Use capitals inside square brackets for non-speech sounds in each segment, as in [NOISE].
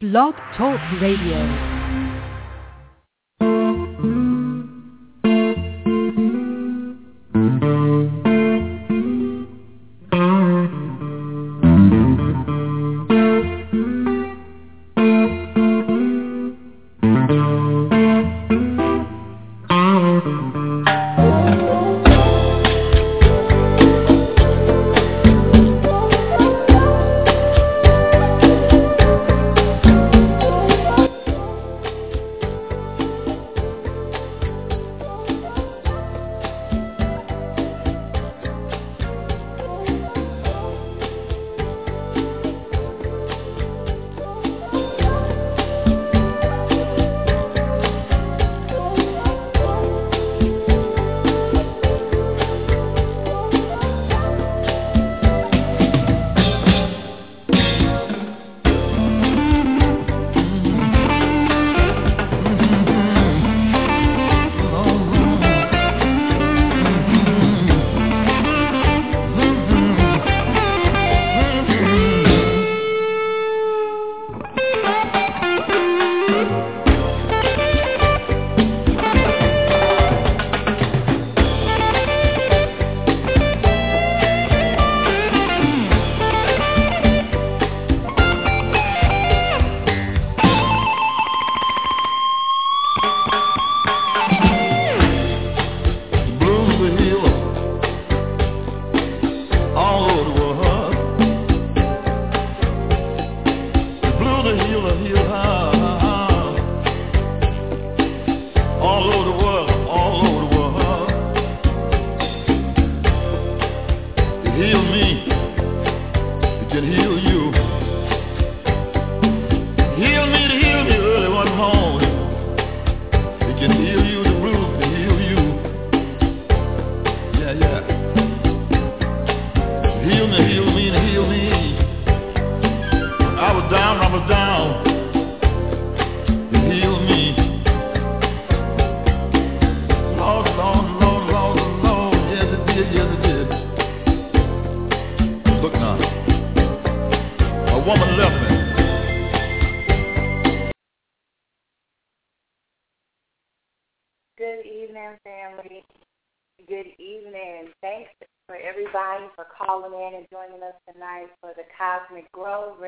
Blog Talk Radio.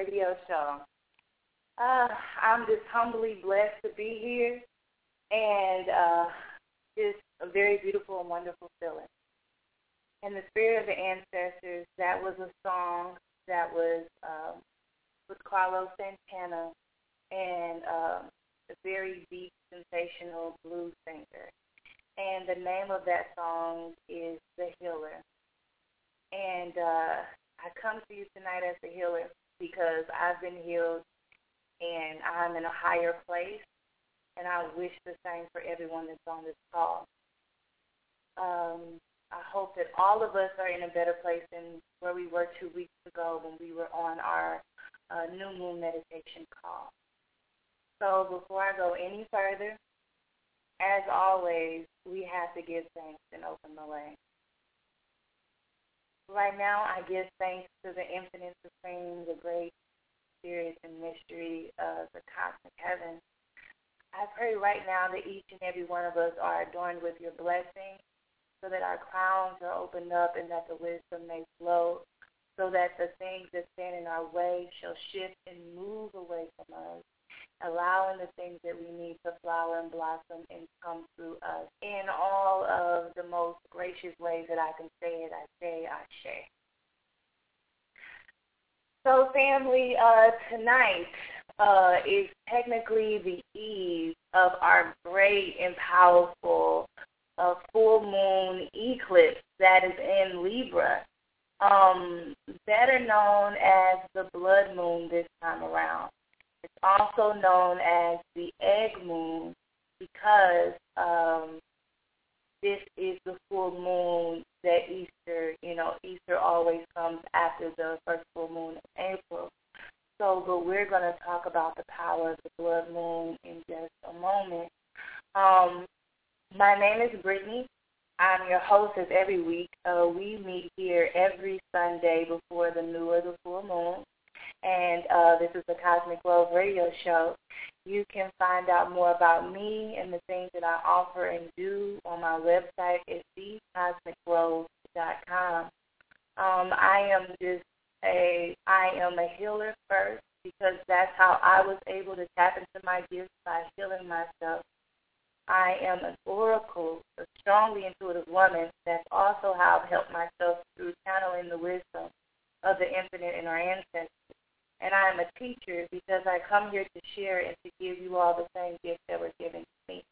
Radio show. Uh, I'm just humbly blessed to be here and uh, just a very beautiful and wonderful feeling. In the spirit of the ancestors, that was a song that was um, with Carlos Santana and um, a very deep, sensational blues singer. And the name of that song is The Healer. And uh, I come to you tonight as a healer because I've been healed and I'm in a higher place, and I wish the same for everyone that's on this call. Um, I hope that all of us are in a better place than where we were two weeks ago when we were on our uh, new moon meditation call. So before I go any further, as always, we have to give thanks and open the way. Right now, I give thanks to the infinite supreme, the great spirit and mystery of the cosmic heaven. I pray right now that each and every one of us are adorned with your blessing so that our crowns are opened up and that the wisdom may flow so that the things that stand in our way shall shift and move away from us allowing the things that we need to flower and blossom and come through us in all of the most gracious ways that I can say it. I say, I share. So, family, uh, tonight uh, is technically the eve of our great and powerful uh, full moon eclipse that is in Libra, um, better known as the blood moon this time around. It's also known as the egg moon because um, this is the full moon that Easter, you know, Easter always comes after the first full moon in April. So, but we're going to talk about the power of the blood moon in just a moment. Um, my name is Brittany. I'm your hostess every week. Uh, we meet here every Sunday before the new or the full moon. And uh, this is the Cosmic Grove Radio Show. You can find out more about me and the things that I offer and do on my website at thecosmicgrove.com. Um, I am just a I am a healer first because that's how I was able to tap into my gifts by healing myself. I am an oracle, a strongly intuitive woman. That's also how I've helped myself through channeling the wisdom of the infinite and our ancestors. And I am a teacher because I come here to share and to give you all the same gifts that were given to me.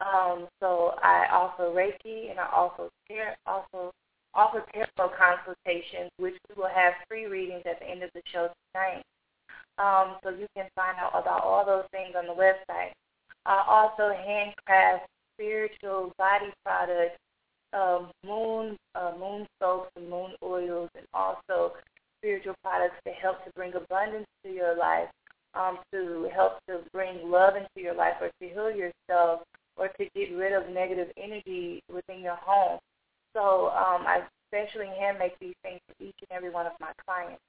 Um, so I offer Reiki and I also share, also offer tarot consultations, which we will have free readings at the end of the show tonight. Um, so you can find out about all those things on the website. I also handcraft spiritual body products, um, moon uh, moon soaps and moon oils, and also spiritual products to help to bring abundance to your life, um, to help to bring love into your life, or to heal yourself, or to get rid of negative energy within your home. So um, I especially hand make these things for each and every one of my clients.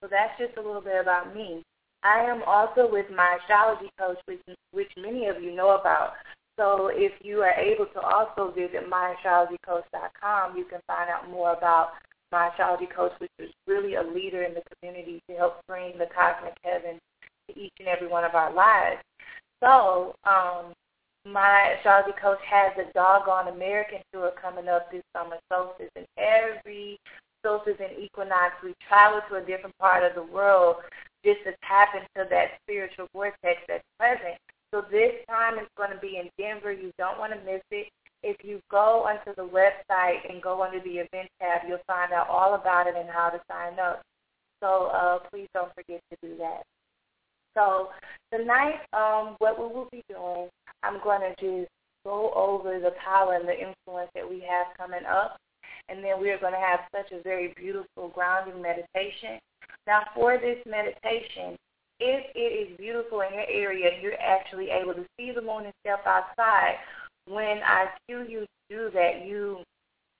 So that's just a little bit about me. I am also with my astrology coach, which, which many of you know about. So if you are able to also visit myastrologycoach.com, you can find out more about my astrology coach, which is really a leader in the community to help bring the cosmic heaven to each and every one of our lives. So um, my astrology coach has a doggone American tour coming up this summer solstice, and every solstice and equinox we travel to a different part of the world just to tap into that spiritual vortex that's present. So this time is going to be in Denver. You don't want to miss it. If you go onto the website and go under the event tab, you'll find out all about it and how to sign up. So uh, please don't forget to do that. So tonight, um, what we will be doing, I'm going to just go over the power and the influence that we have coming up. And then we are going to have such a very beautiful grounding meditation. Now, for this meditation, if it is beautiful in your area you're actually able to see the moon and step outside, when I cue you to do that, you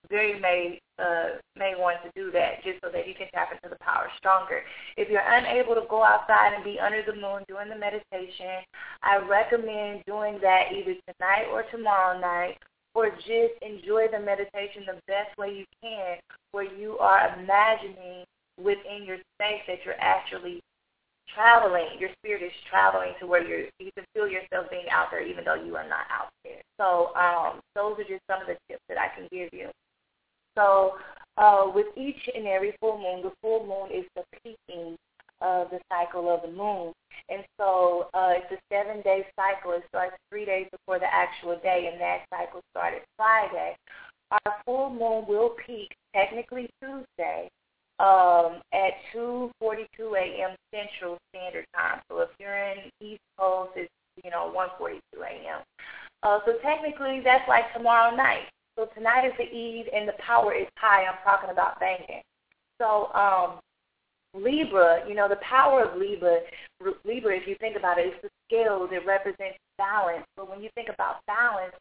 very may uh, may want to do that just so that you can tap into the power stronger. If you're unable to go outside and be under the moon doing the meditation, I recommend doing that either tonight or tomorrow night or just enjoy the meditation the best way you can where you are imagining within your space that you're actually traveling, your spirit is traveling to where you're, you can feel yourself being out there even though you are not out there. So um, those are just some of the tips that I can give you. So uh, with each and every full moon, the full moon is the peaking of the cycle of the moon. And so uh, it's a seven-day cycle. It starts three days before the actual day, and that cycle started Friday. Our full moon will peak technically Tuesday um, at 2:42 a.m. Central Standard Time. So if you're in East Coast, it's you know 1:42 a.m. Uh, so technically, that's like tomorrow night. So tonight is the Eve, and the power is high. I'm talking about banking. So um, Libra, you know, the power of Libra, Libra, if you think about it, it, is the scales. It represents balance. But when you think about balance,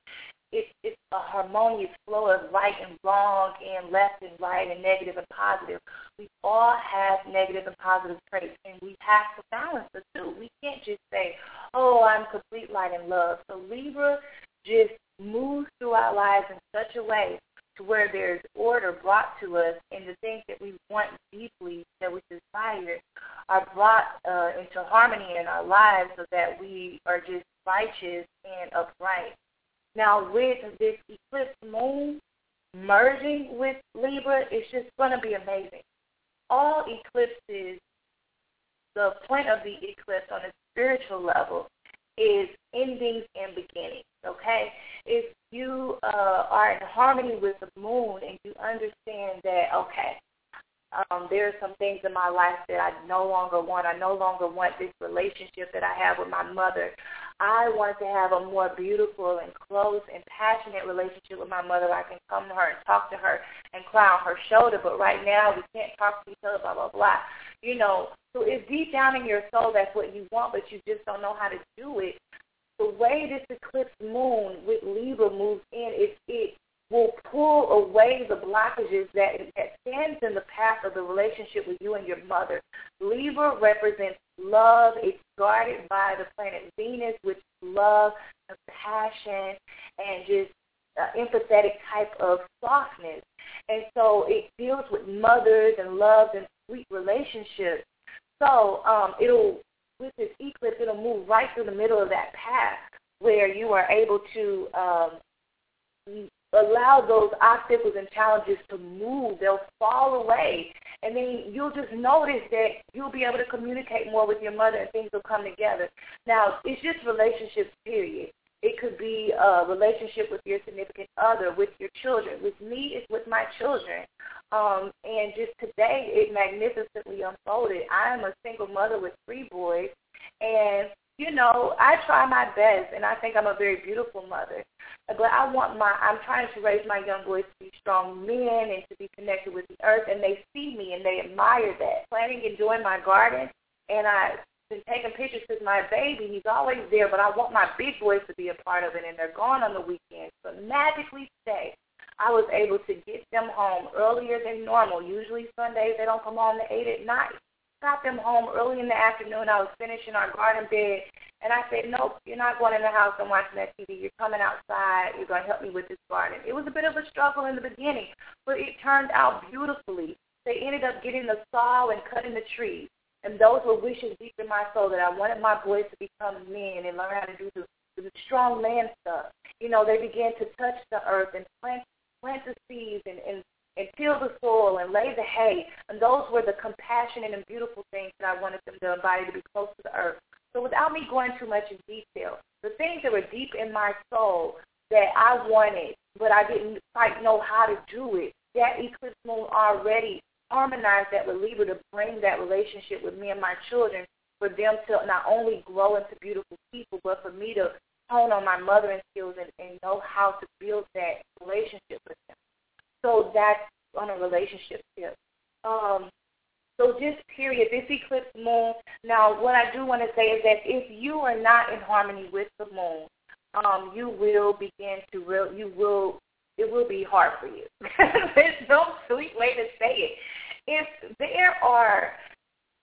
it's it's a harmonious flow of right and wrong and left and right and negative and positive. We all have negative and positive traits, and we have to balance the two. We can't just say, "Oh, I'm complete light and love." So Libra just moves through our lives in such a way to where there's order brought to us and the things that we want deeply, that we desire, are brought uh, into harmony in our lives so that we are just righteous and upright. Now, with this eclipse moon merging with Libra, it's just going to be amazing. All eclipses, the point of the eclipse on a spiritual level is endings and beginnings, okay? If you uh, are in harmony with the moon and you understand that, okay, um, there are some things in my life that I no longer want. I no longer want this relationship that I have with my mother. I want to have a more beautiful and close and passionate relationship with my mother. I can come to her and talk to her and cry on her shoulder, but right now we can't talk to each other, blah, blah, blah. You know, so it's deep down in your soul that's what you want, but you just don't know how to do it. The way this eclipse moon with Libra moves in, it, it will pull away the blockages that, that stands in the path of the relationship with you and your mother. Libra represents love. It's guarded by the planet Venus, which love, compassion, and just uh, empathetic type of softness. And so it deals with mothers and love and sweet relationships. So um, it'll, with this eclipse, it'll move right through the middle of that path where you are able to um, allow those obstacles and challenges to move. They'll fall away. And then you'll just notice that you'll be able to communicate more with your mother and things will come together. Now, it's just relationships, period. It could be a relationship with your significant other, with your children. With me, it's with my children. Um, and just today, it magnificently unfolded. I am a single mother with three boys, and you know, I try my best, and I think I'm a very beautiful mother. But I want my, I'm trying to raise my young boys to be strong men and to be connected with the earth, and they see me and they admire that. Planting, and doing my garden, and I've been taking pictures with my baby. He's always there, but I want my big boys to be a part of it, and they're gone on the weekends. But magically today, I was able to get them home earlier than normal. Usually Sundays they don't come home to eight at night got them home early in the afternoon. I was finishing our garden bed, and I said, nope, you're not going in the house and watching that TV. You're coming outside. You're going to help me with this garden. It was a bit of a struggle in the beginning, but it turned out beautifully. They ended up getting the saw and cutting the trees. And those were wishes deep in my soul that I wanted my boys to become men and learn how to do the, the strong man stuff. You know, they began to touch the earth and plant plant the seeds and, and and till the soil and lay the hay. And those were the compassionate and beautiful things that I wanted them to embody to be close to the earth. So without me going too much in detail, the things that were deep in my soul that I wanted, but I didn't quite know how to do it, that eclipse moon already harmonized that with Libra to bring that relationship with me and my children for them to not only grow into beautiful people, but for me to hone on my mothering skills and, and know how to build that relationship with them. So that's on a relationship tip. Um, so just period, this eclipse moon. Now, what I do want to say is that if you are not in harmony with the moon, um, you will begin to real. You will. It will be hard for you. [LAUGHS] There's no sweet way to say it. If there are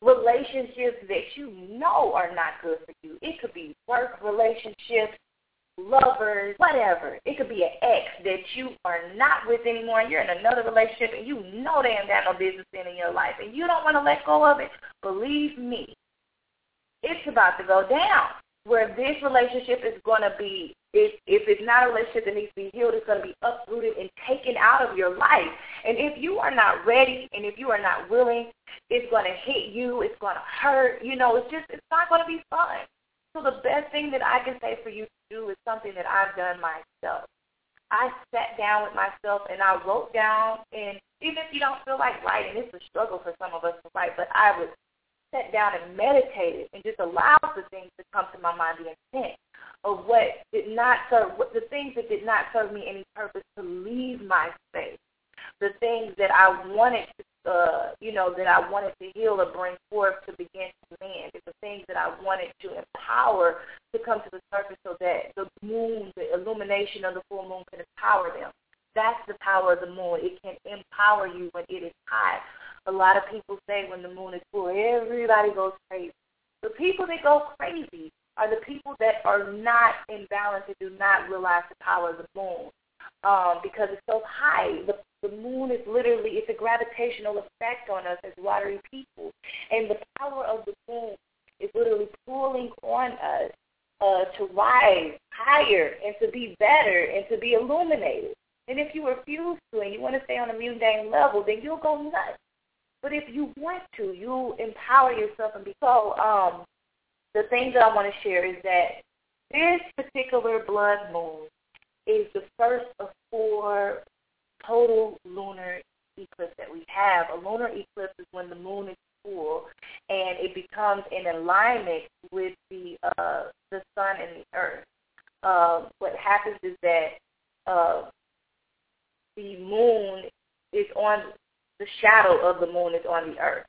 relationships that you know are not good for you, it could be work relationships, lovers, whatever. It could be an ex that you are not with anymore and you're in another relationship and you know they ain't got no business in your life and you don't want to let go of it. Believe me, it's about to go down where this relationship is going to be, if, if it's not a relationship that needs to be healed, it's going to be uprooted and taken out of your life. And if you are not ready and if you are not willing, it's going to hit you. It's going to hurt. You know, it's just, it's not going to be fun. So the best thing that I can say for you do is something that I've done myself. I sat down with myself and I wrote down, and even if you don't feel like writing, it's a struggle for some of us to write, but I would sit down and meditate and just allow the things to come to my mind, the intent of what did not serve, what, the things that did not serve me any purpose to leave my space, the things that I wanted to uh, you know, that I wanted to heal or bring forth to begin to mend. It's the things that I wanted to empower to come to the surface so that the moon, the illumination of the full moon can empower them. That's the power of the moon. It can empower you when it is high. A lot of people say when the moon is full, everybody goes crazy. The people that go crazy are the people that are not in balance and do not realize the power of the moon um, because it's so high. The the moon is literally, it's a gravitational effect on us as watery people. And the power of the moon is literally pulling on us uh, to rise higher and to be better and to be illuminated. And if you refuse to and you want to stay on a mundane level, then you'll go nuts. But if you want to, you empower yourself and be so. Um, the thing that I want to share is that this particular blood moon is the first of four total lunar eclipse that we have. A lunar eclipse is when the moon is full and it becomes in alignment with the uh, the sun and the earth. Uh, what happens is that uh, the moon is on the shadow of the moon is on the earth,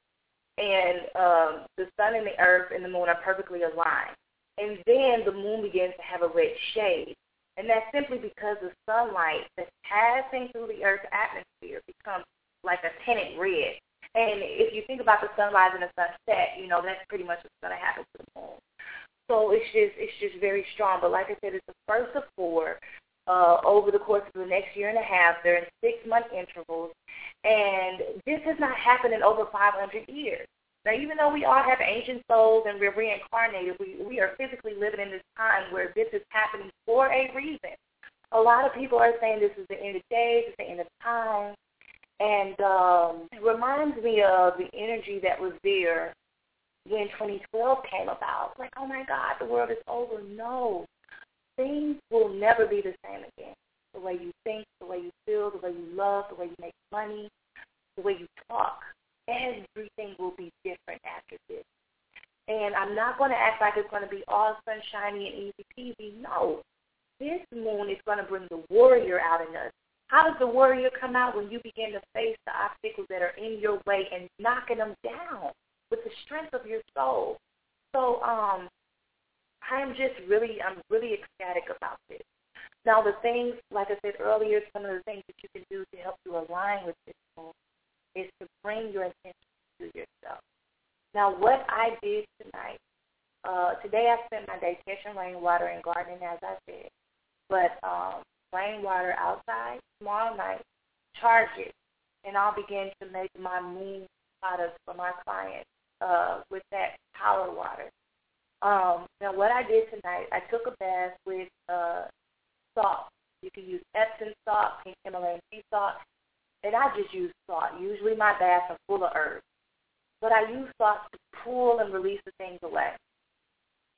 and um, the sun and the earth and the moon are perfectly aligned. And then the moon begins to have a red shade. And that's simply because the sunlight that's passing through the Earth's atmosphere becomes like a tinted red. And if you think about the sunrise and the sunset, you know, that's pretty much what's going to happen to the moon. So it's just it's just very strong. But like I said, it's the first of four uh, over the course of the next year and a half. They're in six-month intervals. And this has not happened in over 500 years. Now, even though we all have ancient souls and we're reincarnated, we, we are physically living in this time where this is happening for a reason. A lot of people are saying this is the end of days, it's the end of time. And um, it reminds me of the energy that was there when 2012 came about. Like, oh my God, the world is over. No, things will never be the same again. The way you think, the way you feel, the way you love, the way you make money, the way you talk everything will be different after this. And I'm not going to act like it's going to be all sunshiny and easy peasy. No. This moon is going to bring the warrior out in us. How does the warrior come out when you begin to face the obstacles that are in your way and knocking them down with the strength of your soul? So um, I'm just really, I'm really ecstatic about this. Now the things, like I said earlier, some of the things that you can do to help you align with this moon is to bring your attention to yourself. Now, what I did tonight, uh, today I spent my day catching rainwater and gardening, as I said. But um, rainwater outside, tomorrow night, charge it, and I'll begin to make my moon products for my clients uh, with that power water. Um, now, what I did tonight, I took a bath with uh, salt. You can use Epsom salt, pink Himalayan sea salt, and I just use salt. Usually my baths are full of herbs. But I use salt to pull and release the things away.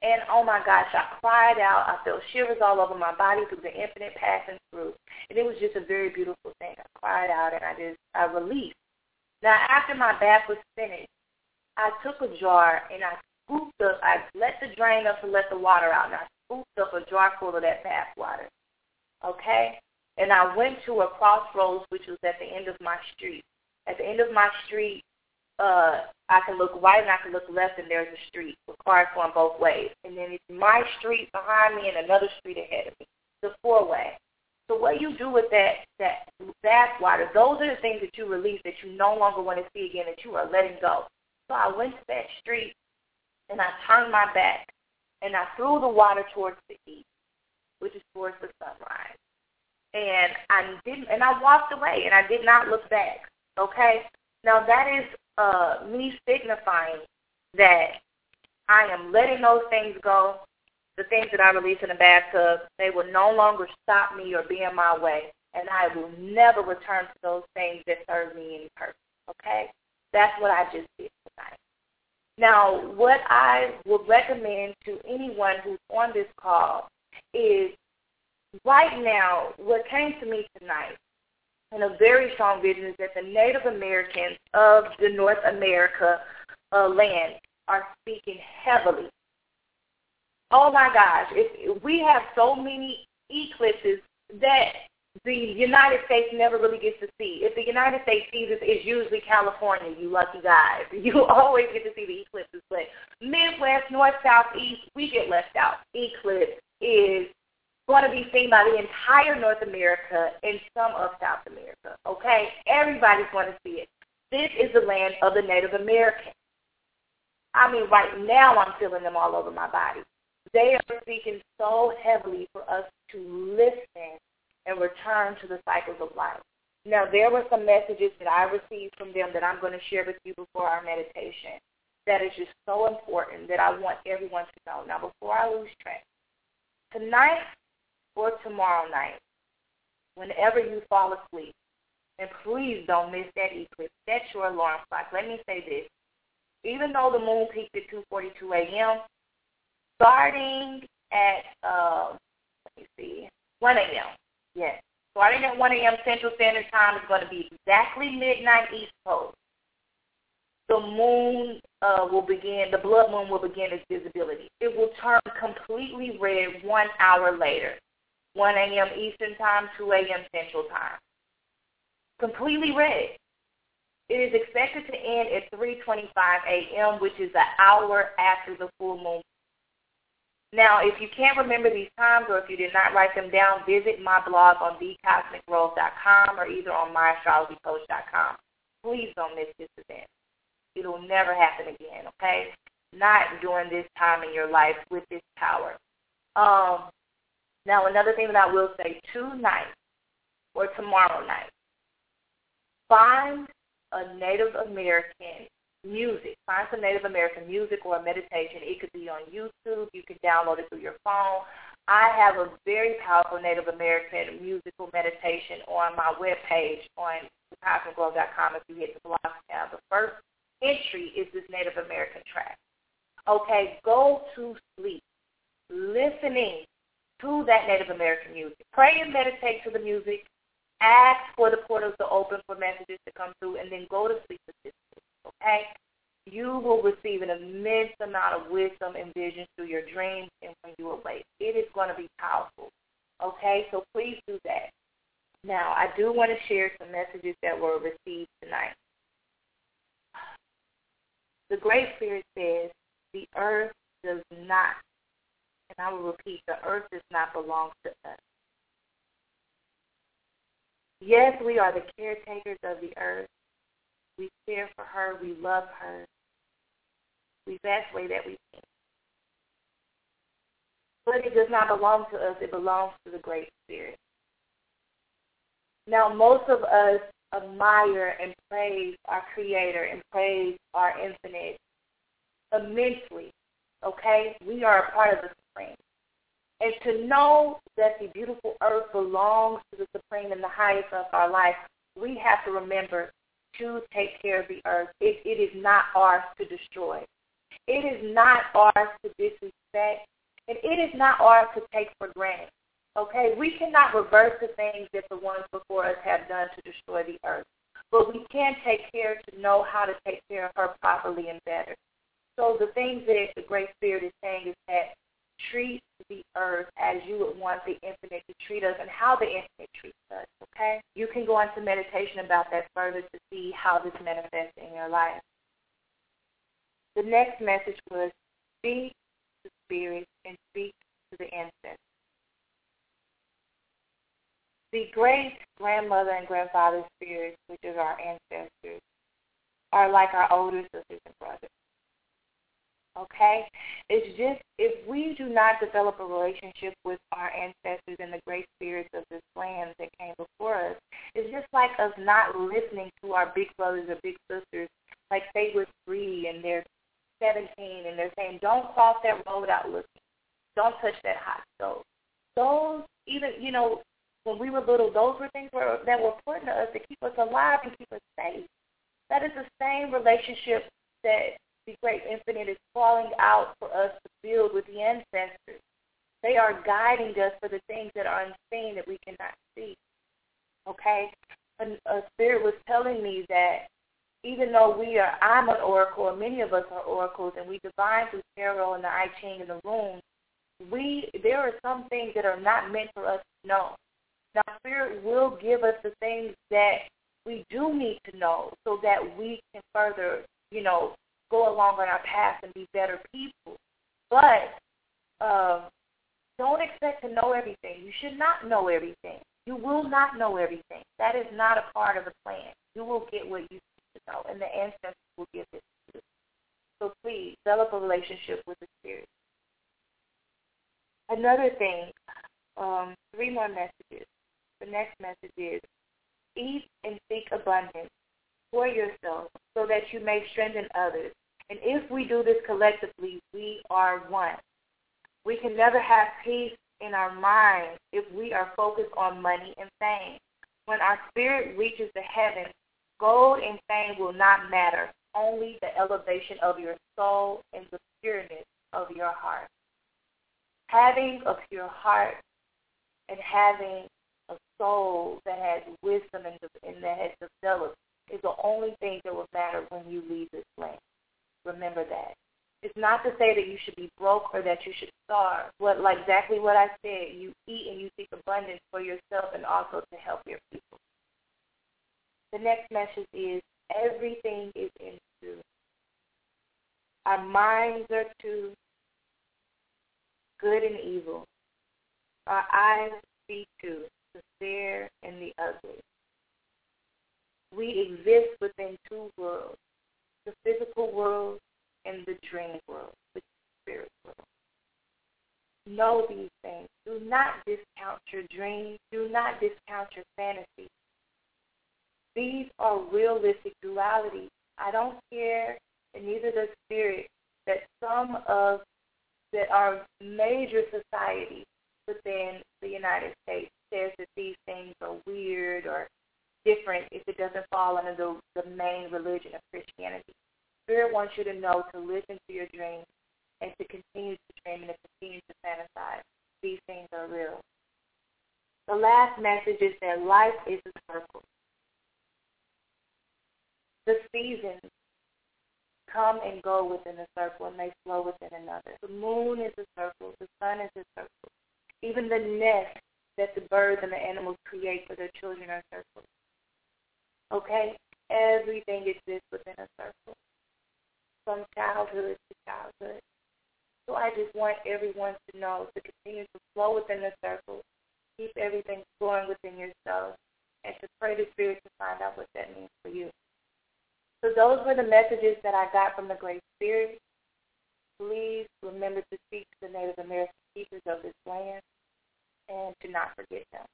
And oh my gosh, I cried out. I felt shivers all over my body through the infinite passing through. And it was just a very beautiful thing. I cried out and I just, I released. Now after my bath was finished, I took a jar and I scooped up, I let the drain up to let the water out. And I scooped up a jar full of that bath water. Okay? And I went to a crossroads, which was at the end of my street. At the end of my street, uh, I can look right and I can look left, and there's a street with cars going both ways. And then it's my street behind me and another street ahead of me. The four-way. So what you do with that that bath water, those are the things that you release that you no longer want to see again, that you are letting go. So I went to that street and I turned my back and I threw the water towards the east, which is towards the sunrise and I didn't, and I walked away, and I did not look back. Okay, now that is uh, me signifying that I am letting those things go. The things that I release in the bathtub, they will no longer stop me or be in my way, and I will never return to those things that serve me any purpose. Okay, that's what I just did tonight. Now, what I would recommend to anyone who's on this call is right now, what came to me tonight in a very strong vision is that the Native Americans of the North America uh, land are speaking heavily. Oh my gosh, if we have so many eclipses that the United States never really gets to see. If the United States sees it, it's usually California, you lucky guys. [LAUGHS] You always get to see the eclipses, but Midwest, North, South, East, we get left out. Eclipse is going to be seen by the entire North America and some of South America. Okay? Everybody's going to see it. This is the land of the Native Americans. I mean, right now I'm feeling them all over my body. They are speaking so heavily for us to listen and return to the cycles of life. Now, there were some messages that I received from them that I'm going to share with you before our meditation that is just so important that I want everyone to know. Now, before I lose track, tonight or tomorrow night, whenever you fall asleep. And please don't miss that eclipse. That's your alarm clock. Let me say this. Even though the moon peaked at 2.42 a.m., starting at, uh, let me see, 1 a.m., yes, starting at 1 a.m. Central Standard Time is going to be exactly midnight East Coast. The moon uh, will begin, the blood moon will begin its visibility. It will turn completely red one hour later. 1 a.m. Eastern Time, 2 a.m. Central Time. Completely red. It is expected to end at 3.25 a.m., which is an hour after the full moon. Now, if you can't remember these times or if you did not write them down, visit my blog on thecosmicgrove.com or either on myastrologycoach.com. Please don't miss this event. It'll never happen again, okay? Not during this time in your life with this power. Um, now, another thing that I will say, tonight or tomorrow night, find a Native American music. Find some Native American music or a meditation. It could be on YouTube. You can download it through your phone. I have a very powerful Native American musical meditation on my webpage on thecosmicgrove.com if you hit the blog tab. The first entry is this Native American track. Okay, go to sleep listening to that Native American music. Pray and meditate to the music. Ask for the portals to open for messages to come through, and then go to sleep with this. Okay? You will receive an immense amount of wisdom and vision through your dreams and when you awake. It is going to be powerful. Okay? So please do that. Now, I do want to share some messages that were received tonight. The Great Spirit says, the earth does not, and I will repeat, the earth does not belong to us. Yes, we are the caretakers of the earth. We care for her. We love her. We best way that we can. But it does not belong to us. It belongs to the Great Spirit. Now, most of us admire and praise our Creator and praise our Infinite immensely. Okay? We are a part of the Supreme. And to know that the beautiful earth belongs to the Supreme and the highest of our life, we have to remember to take care of the earth. It, it is not ours to destroy. It is not ours to disrespect. And it is not ours to take for granted. Okay? We cannot reverse the things that the ones before us have done to destroy the earth. But we can take care to know how to take care of her properly and better. So the things that the Great Spirit is saying is that treat the earth as you would want the infinite to treat us and how the infinite treats us, okay? You can go into meditation about that further to see how this manifests in your life. The next message was speak to spirit and speak to the ancestors. The great grandmother and grandfather spirits, which is our ancestors, are like our older sisters and brothers. Okay? It's just if we do not develop a relationship with our ancestors and the great spirits of this land that came before us, it's just like us not listening to our big brothers or big sisters, like they were three and they're 17 and they're saying, don't cross that road without looking. Don't touch that hot stove. Those, even, you know, when we were little, those were things were, that were important to us to keep us alive and keep us safe. That is the same relationship that the great infinite is calling out for us to build with the ancestors. They are guiding us for the things that are unseen that we cannot see. Okay? A, a spirit was telling me that even though we are, I'm an oracle, or many of us are oracles, and we divine through tarot and the I Ching and the runes, we there are some things that are not meant for us to know. Now, Spirit will give us the things that we do need to know so that we can further, you know, go along on our path and be better people. But um, don't expect to know everything. You should not know everything. You will not know everything. That is not a part of the plan. You will get what you need to know, and the ancestors will give it to you. So please develop a relationship with the Spirit. Another thing, um, three more messages. The next message is eat and seek abundance for yourself so that you may strengthen others. And if we do this collectively, we are one. We can never have peace in our minds if we are focused on money and fame. When our spirit reaches the heavens, gold and fame will not matter, only the elevation of your soul and the pureness of your heart. Having a pure heart and having a soul that has wisdom and, and that has developed is the only thing that will matter when you leave this land. Remember that. It's not to say that you should be broke or that you should starve. What, like exactly what I said, you eat and you seek abundance for yourself and also to help your people. The next message is everything is in two. Our minds are two. good and evil. Our eyes see too, the fair and the ugly. We exist within two worlds, the physical world and the dream world, the spirit world. Know these things. Do not discount your dreams. Do not discount your fantasy. These are realistic dualities. I don't care, and neither does spirit, that some of that our major society within the United States says that these things are weird or different if it doesn't fall under the, the main religion of Christianity. Spirit wants you to know to listen to your dreams and to continue to dream and to continue to fantasize. These things are real. The last message is that life is a circle. The seasons come and go within a circle and they flow within another. The moon is a circle. The sun is a circle. Even the nest that the birds and the animals create for their children are circles. Okay? Everything exists within a circle. From childhood to childhood. So I just want everyone to know to continue to flow within the circle, keep everything flowing within yourself, and to pray the Spirit to find out what that means for you. So those were the messages that I got from the Great Spirit. Please remember to speak to the Native American speakers of this land and to not forget them.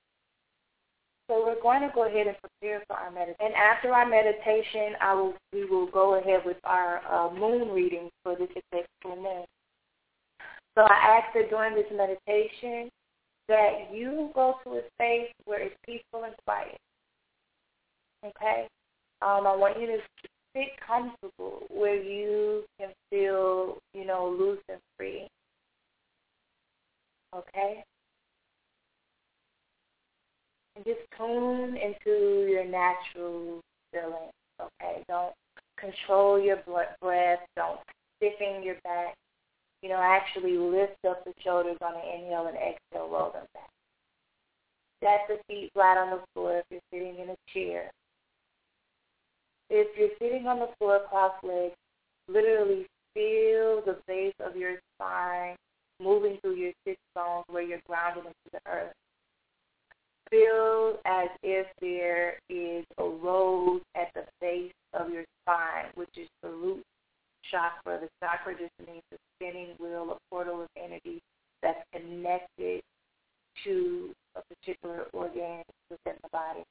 So we're going to go ahead and prepare for our meditation. And after our meditation, I will we will go ahead with our uh, moon reading for this full moon. So I ask that during this meditation that you go to a space where it's peaceful and quiet. Okay? Um, I want you to sit comfortable where you can feel, you know, loose and free. Okay? And just tune into your natural feeling. Okay? Don't control your breath. Don't stiffen your back. You know, actually lift up the shoulders on an inhale and exhale, roll them back. Set the feet flat on the floor if you're sitting in a chair. If you're sitting on the floor cross-legged, literally feel the base of your spine moving through your six bones where you're grounded into the earth. Feel as if there is a rose at the base of your spine, which is the root chakra. The chakra just means the spinning wheel, a portal of energy that's connected to a particular organ within the body.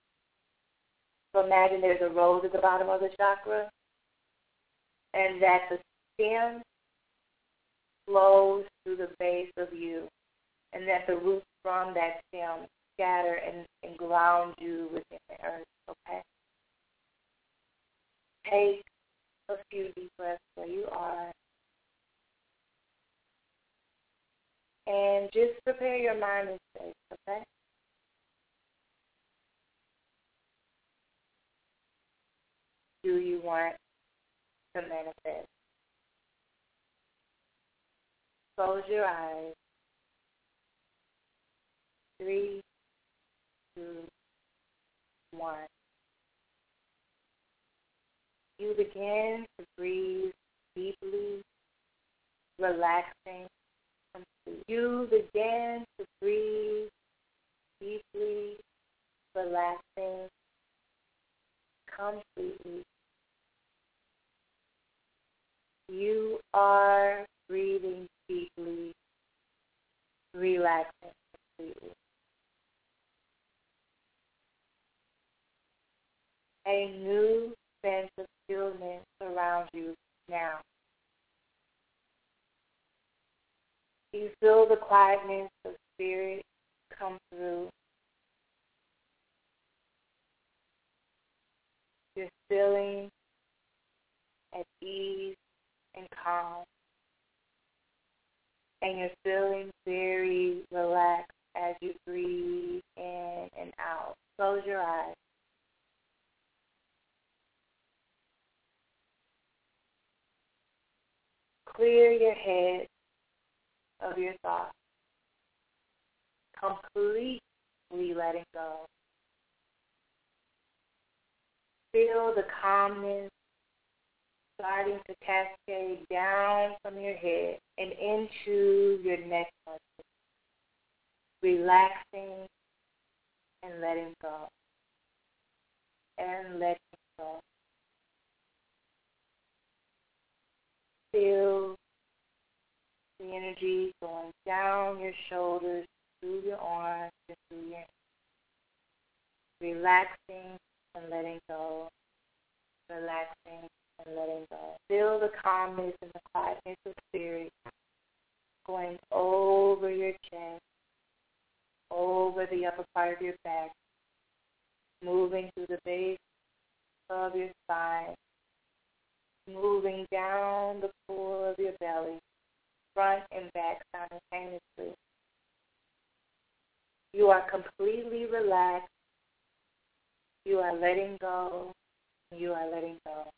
So imagine there's a rose at the bottom of the chakra, and that the stem flows through the base of you, and that the roots from that stem scatter and, and ground you within the earth, okay? Take a few deep breaths where you are. And just prepare your mind and space, okay? do you want to manifest? Close your eyes. Three, two, one. You begin to breathe deeply, relaxing. You begin to breathe deeply, relaxing completely you are breathing deeply, relaxing completely. A new sense of stillness surrounds you now. You feel the quietness of spirit come through. You're feeling at ease and calm. And you're feeling very relaxed as you breathe in and out. Close your eyes. Clear your head of your thoughts. Completely letting go. Feel the calmness starting to cascade down from your head and into your neck relaxing and letting go. And letting go. Feel the energy going down your shoulders, through your arms, and through your hands. Relaxing and letting go. Relaxing and letting go. Feel the calmness and the quietness of spirit going over your chest, over the upper part of your back, moving through the base of your spine, moving down the floor of your belly, front and back simultaneously. You are completely relaxed. You are letting go. You are letting go.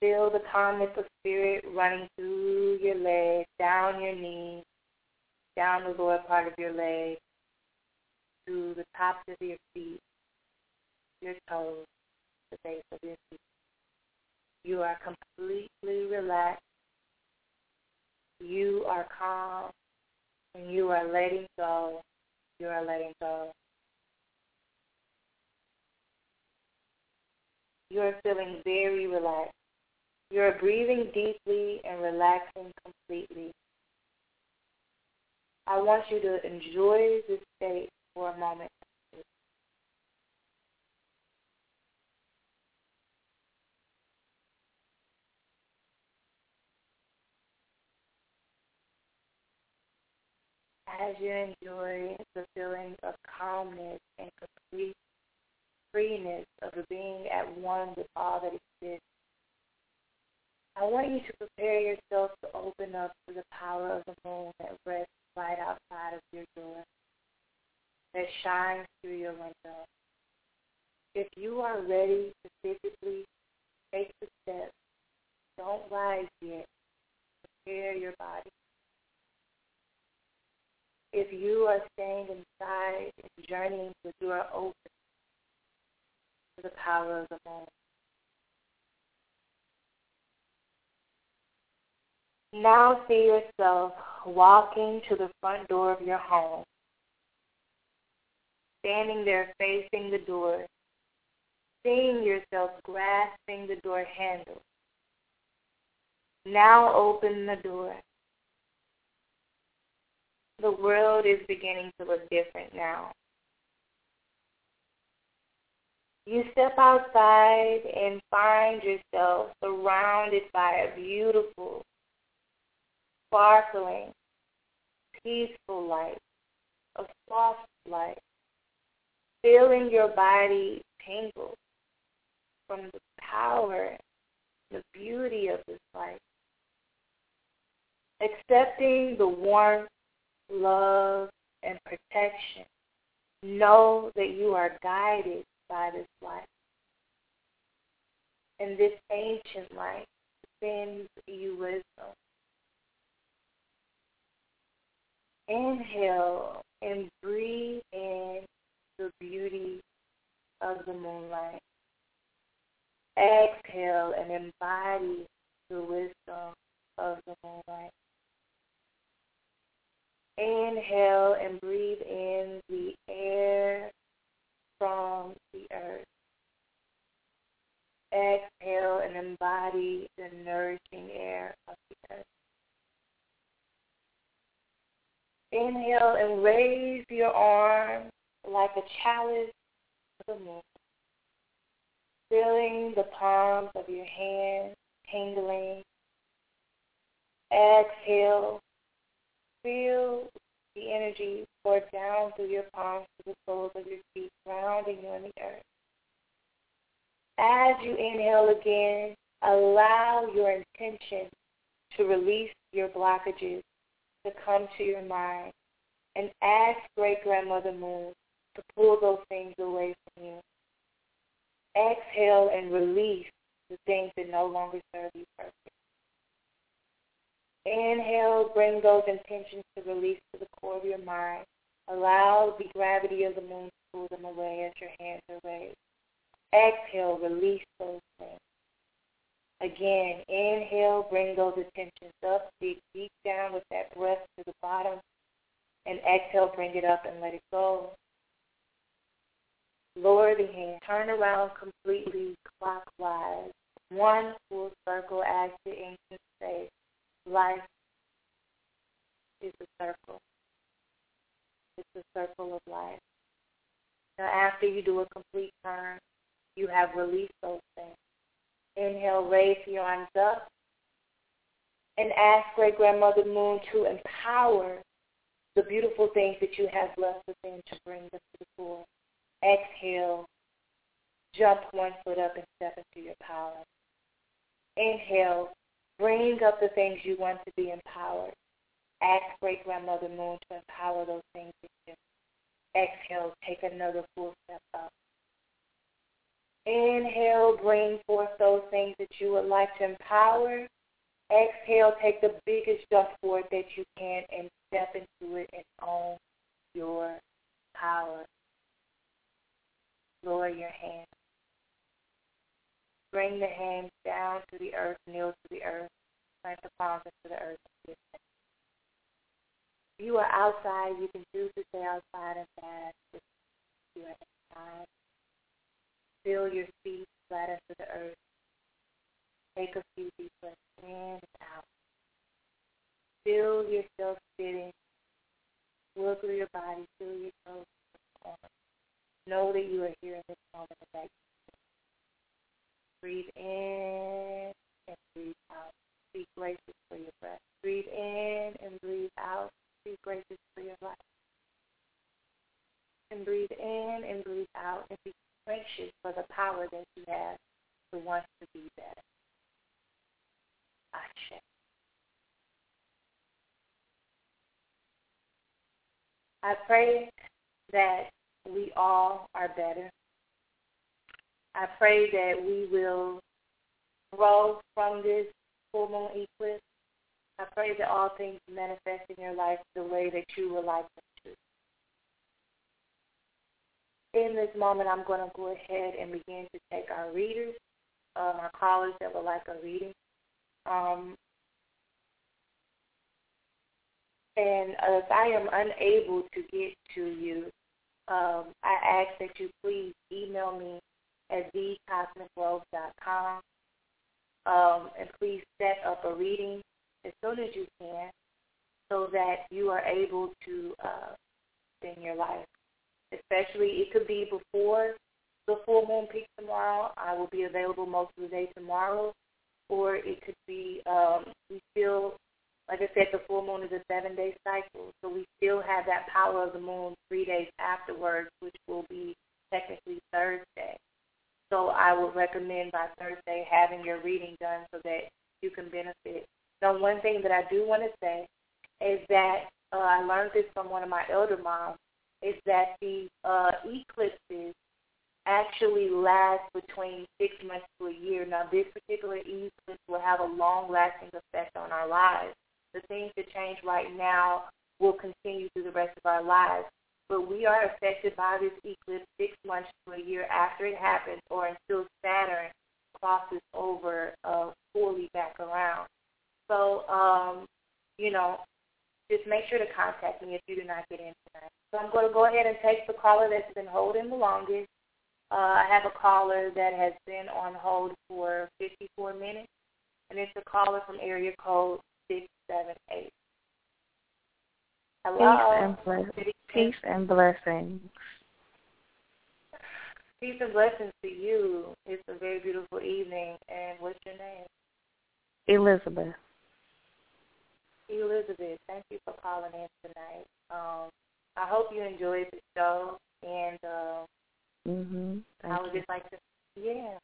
Feel the calmness of spirit running through your legs, down your knees, down the lower part of your legs, to the tops of your feet, your toes, the base of your feet. You are completely relaxed. You are calm. And you are letting go. You are letting go. You are feeling very relaxed. You are breathing deeply and relaxing completely. I want you to enjoy this state for a moment. As you enjoy the feeling of calmness and complete freeness of being at one with all that exists, I want you to prepare yourself to open up to the power of the moon that rests right outside of your door, that shines through your window. If you are ready to physically take the step, don't rise yet. Prepare your body. If you are staying inside and journeying, but you are open to the power of the moon. Now see yourself walking to the front door of your home, standing there facing the door, seeing yourself grasping the door handle. Now open the door. The world is beginning to look different now. You step outside and find yourself surrounded by a beautiful, sparkling, peaceful light, a soft light, feeling your body tingle from the power, the beauty of this light. Accepting the warmth, love, and protection. Know that you are guided by this light. And this ancient light sends you wisdom Inhale and breathe in the beauty of the moonlight. Exhale and embody the wisdom of the moonlight. Inhale and breathe in the air from the earth. Exhale and embody the nourishing air of the earth. Inhale and raise your arm like a chalice the moon. Feeling the palms of your hands tingling. Exhale. Feel the energy pour down through your palms to the soles of your feet, grounding you in the earth. As you inhale again, allow your intention to release your blockages to come to your mind and ask great grandmother moon to pull those things away from you. Exhale and release the things that no longer serve you purpose. Inhale, bring those intentions to release to the core of your mind. Allow the gravity of the moon to pull them away as your hands are raised. Exhale, release those things. Again, inhale, bring those attentions up, dig deep down with that breath to the bottom. And exhale, bring it up and let it go. Lower the hand, turn around completely clockwise. One full circle as the ancients say, life is a circle. It's a circle of life. Now after you do a complete turn, you have released those things. Inhale, raise your arms up and ask Great Grandmother Moon to empower the beautiful things that you have left within to bring them to the floor. Exhale, jump one foot up and step into your power. Inhale, bring up the things you want to be empowered. Ask Great Grandmother Moon to empower those things in you. Exhale, take another full step up. Inhale, bring forth those things that you would like to empower. Exhale, take the biggest jump forward that you can and step into it and own your power. Lower your hands. Bring the hands down to the earth, kneel to the earth, plant the palms into the earth. If you are outside, you can choose to stay outside and fast if you are inside. Feel your feet flat into the earth. Take a few deep breaths in and out. Feel yourself sitting. Wiggle through your body. Feel your toes. Know that you are here in this moment of that. Breathe in and breathe out. Be gracious for your breath. Breathe in and breathe out. Be gracious for your life. And breathe in and breathe out and be gracious for the power that you have to want to be better. Ashe. I pray that we all are better. I pray that we will grow from this full moon eclipse. I pray that all things manifest in your life the way that you would like them in this moment, I'm going to go ahead and begin to take our readers, um, our callers that would like a reading. Um, and if I am unable to get to you, um, I ask that you please email me at thecosmicgrove.com um, and please set up a reading as soon as you can so that you are able to uh, spend your life especially it could be before the full moon peak tomorrow. I will be available most of the day tomorrow, or it could be um, we still, like I said, the full moon is a seven day cycle, so we still have that power of the moon three days afterwards, which will be technically Thursday. So I would recommend by Thursday having your reading done so that you can benefit. Now, one thing that I do want to say is that uh, I learned this from one of my elder moms is that the uh, eclipses actually last between six months to a year. Now, this particular eclipse will have a long-lasting effect on our lives. The things that change right now will continue through the rest of our lives. But we are affected by this eclipse six months to a year after it happens or until Saturn crosses over uh, fully back around. So, um, you know, just make sure to contact me if you do not get in tonight. So I'm going to go ahead and take the caller that's been holding the longest. Uh, I have a caller that has been on hold for 54 minutes, and it's a caller from area code 678. Hello. Peace and, bless- Peace and blessings. Peace and blessings to you. It's a very beautiful evening. And what's your name? Elizabeth. Elizabeth, thank you for calling in tonight. Um, I hope you enjoyed the show, and uh, mhm. I would just like to, yeah.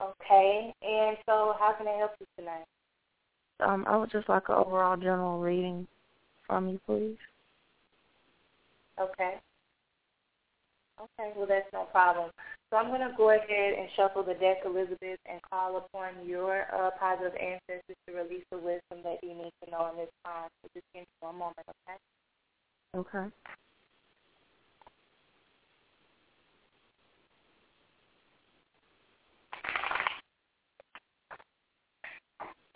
Okay, and so how can I help you tonight? Um, I would just like an overall general reading from you, please. Okay. Okay, well that's no problem. So I'm going to go ahead and shuffle the deck, Elizabeth, and call upon your uh, positive ancestors to release the wisdom that you need to know in this time. So just give me one moment, okay? Okay.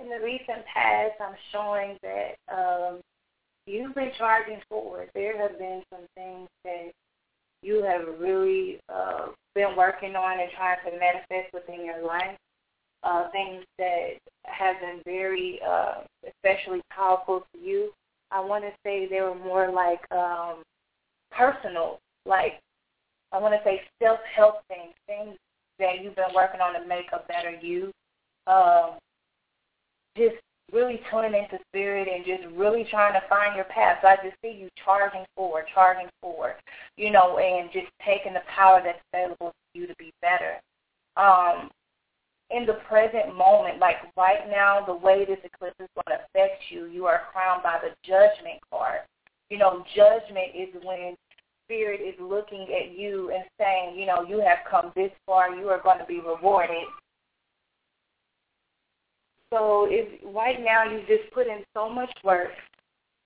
in the recent past, I'm showing that um, you've been charging forward. There have been some things that you have really uh, been working on and trying to manifest within your life. Uh, things that have been very, uh, especially powerful to you. I want to say they were more like um, personal, like I want to say self-help things, things that you've been working on to make a better you. Um, just really tuning into spirit and just really trying to find your path. So I just see you charging forward, charging forward, you know, and just taking the power that's available to you to be better. Um, in the present moment, like right now, the way this eclipse is going to affect you, you are crowned by the judgment card. You know, judgment is when spirit is looking at you and saying, you know, you have come this far, you are going to be rewarded. So if right now you just put in so much work,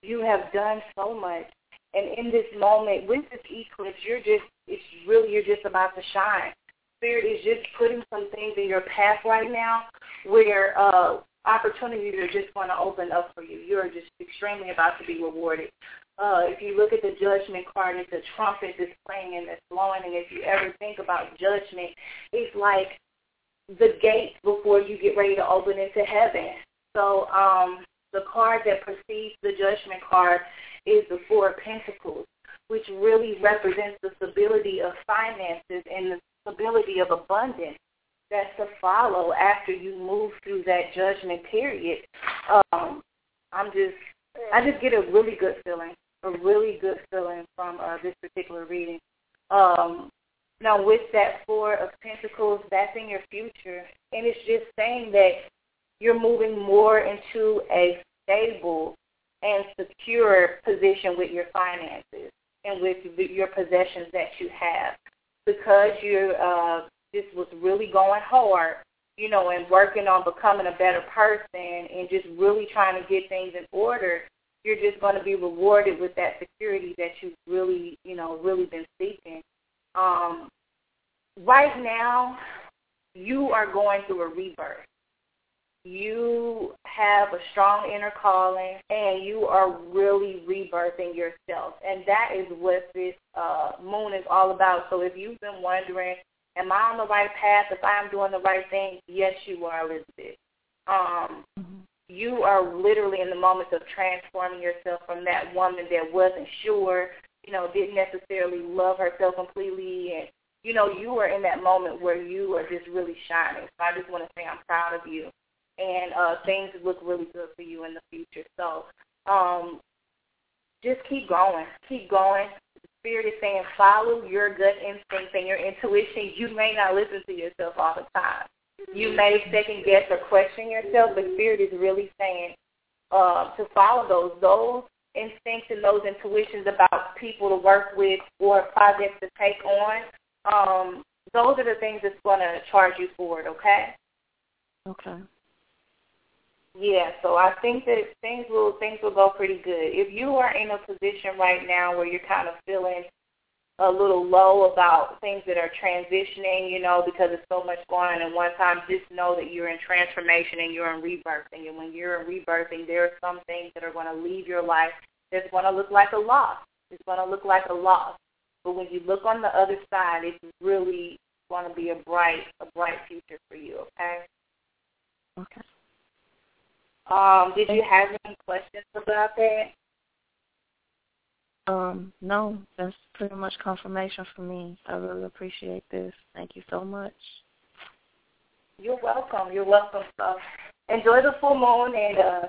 you have done so much, and in this moment with this eclipse, you're just it's really you're just about to shine. Spirit is just putting some things in your path right now where uh, opportunities are just going to open up for you. You're just extremely about to be rewarded. Uh, if you look at the judgment card, it's a trumpet that's playing and that's blowing. And if you ever think about judgment, it's like the gate before you get ready to open into heaven. So um, the card that precedes the judgment card is the Four of Pentacles, which really represents the stability of finances and the stability of abundance that's to follow after you move through that judgment period. Um, I'm just, I just get a really good feeling, a really good feeling from uh, this particular reading. Um, now, with that Four of Pentacles, that's in your future, and it's just saying that you're moving more into a stable and secure position with your finances and with your possessions that you have because you uh, just was really going hard, you know, and working on becoming a better person and just really trying to get things in order. You're just going to be rewarded with that security that you've really, you know, really been seeking. Um, right now, you are going through a rebirth. You have a strong inner calling, and you are really rebirthing yourself. And that is what this uh, moon is all about. So if you've been wondering, am I on the right path? If I'm doing the right thing, yes, you are, Elizabeth. Um, mm-hmm. You are literally in the moment of transforming yourself from that woman that wasn't sure, you know, didn't necessarily love herself completely and you know, you are in that moment where you are just really shining. So I just want to say I'm proud of you. And uh, things look really good for you in the future. So um, just keep going. Keep going. The Spirit is saying follow your gut instinct and your intuition. You may not listen to yourself all the time. You may second guess or question yourself, but Spirit is really saying uh, to follow those. Those instincts and those intuitions about people to work with or projects to take on um, those are the things that's going to charge you for it, okay? Okay. Yeah, so I think that things will things will go pretty good. If you are in a position right now where you're kind of feeling a little low about things that are transitioning, you know, because there's so much going on at one time, just know that you're in transformation and you're in rebirthing. And when you're in rebirthing, there are some things that are going to leave your life that's going to look like a loss. It's going to look like a loss. But when you look on the other side, it's really going to be a bright, a bright future for you. Okay. Okay. Um, did you have any questions about that? Um, no, that's pretty much confirmation for me. I really appreciate this. Thank you so much. You're welcome. You're welcome. So enjoy the full moon, and uh,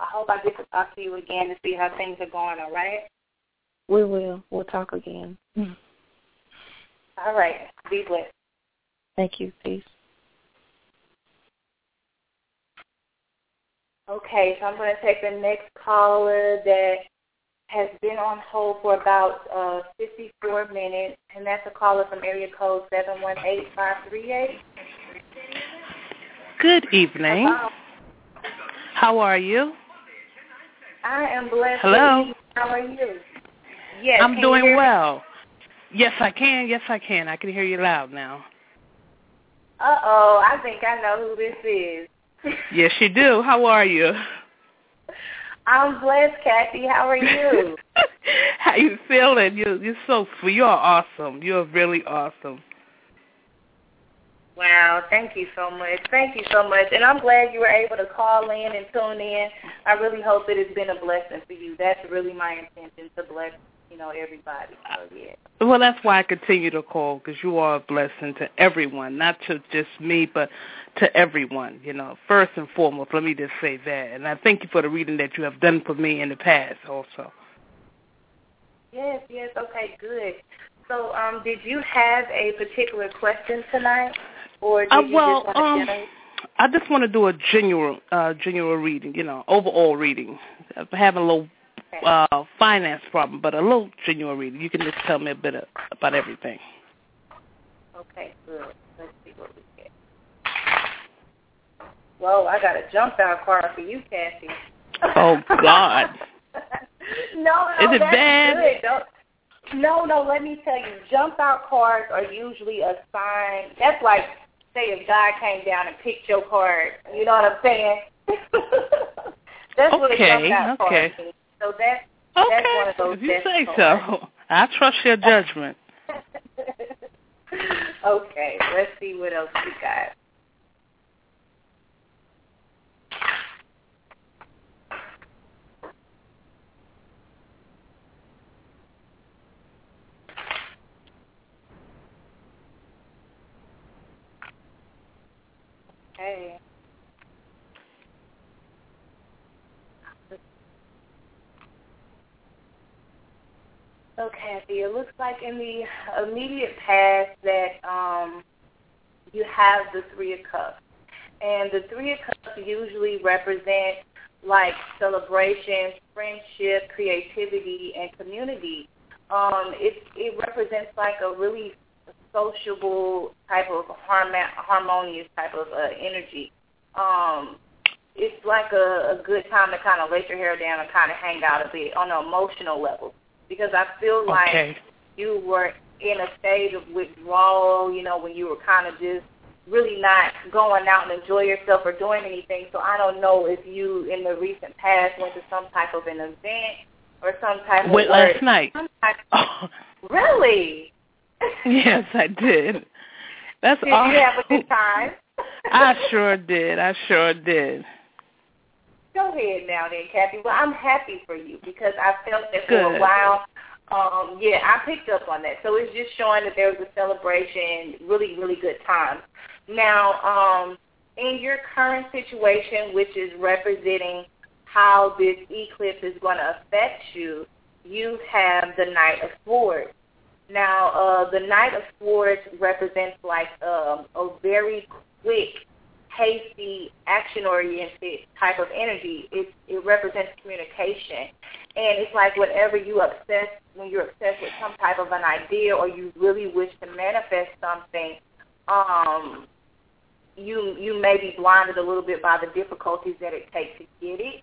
I hope I get to talk to you again to see how things are going. All right. We will. We'll talk again. [LAUGHS] All right. Be blessed. Thank you. Peace. Okay, so I'm going to take the next caller that has been on hold for about uh, 54 minutes, and that's a caller from area code 718538. Good evening. Hello. How are you? I am blessed. Hello. How are you? Yes. I'm doing well. Yes, I can. Yes, I can. I can hear you loud now. Uh oh, I think I know who this is. Yes, you do. How are you? [LAUGHS] I'm blessed, Kathy. How are you? [LAUGHS] How you feeling? You you're so sweet. You're awesome. You're really awesome. Wow, thank you so much. Thank you so much. And I'm glad you were able to call in and tune in. I really hope it has been a blessing for you. That's really my intention to bless, you know, everybody. So, yeah. Well, that's why I continue to call because you are a blessing to everyone, not to just me, but to everyone. You know, first and foremost, let me just say that. And I thank you for the reading that you have done for me in the past also. Yes, yes. Okay, good. So, um, did you have a particular question tonight? Or did Uh, you just want um, to? I just want to do a genuine, uh, genuine reading. You know, overall reading. I'm having a little uh, finance problem, but a little genuine reading. You can just tell me a bit of, about everything. Okay, good. Let's see what we. Whoa, I got a jump out card for you, Kathy. Oh, God. [LAUGHS] no, no, Is it bad? No, no, let me tell you, jump out cards are usually a sign. That's like, say, if God came down and picked your card. You know what I'm saying? [LAUGHS] that's what a Okay, jump out okay. card means. So that's That's Okay, one of those if you say cards. so. I trust your judgment. [LAUGHS] okay, let's see what else we got. Okay. So, Kathy, it looks like in the immediate past that um, you have the Three of Cups. And the Three of Cups usually represent like celebration, friendship, creativity, and community. Um, it, it represents like a really sociable type of harmon- harmonious type of uh, energy. Um, it's like a, a good time to kind of let your hair down and kind of hang out a bit on an emotional level because I feel like Okay. you were in a state of withdrawal, you know, when you were kind of just really not going out and enjoy yourself or doing anything. So I don't know if you in the recent past went to some type of an event or some type Went of last night. Some type Oh, [LAUGHS] really? [LAUGHS] yes, I did. That's Did awesome. you have a good time? I sure did. I sure did. Go ahead now then, Kathy. Well, I'm happy for you because I felt that for a while. Um, yeah, I picked up on that. So it's just showing that there was a celebration, really, really good time. Now, um, in your current situation, which is representing how this eclipse is going to affect you, you have the Knight of Swords. Now, uh, the Knight of Swords represents like um, a very quick hasty, action-oriented type of energy. It it represents communication, and it's like whenever you obsess, when you're obsessed with some type of an idea, or you really wish to manifest something, um, you you may be blinded a little bit by the difficulties that it takes to get it.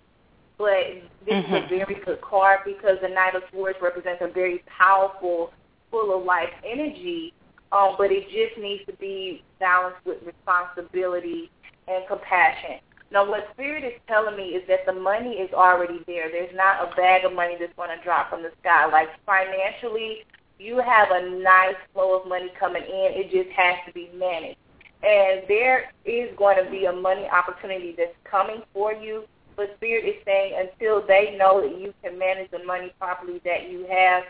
But this is Mhm. a very good card because the Knight of Swords represents a very powerful, full of life energy um, but it just needs to be balanced with responsibility and compassion. Now, what Spirit is telling me is that the money is already there. There's not a bag of money that's going to drop from the sky. Like financially, you have a nice flow of money coming in. It just has to be managed. And there is going to be a money opportunity that's coming for you. But Spirit is saying until they know that you can manage the money properly that you have,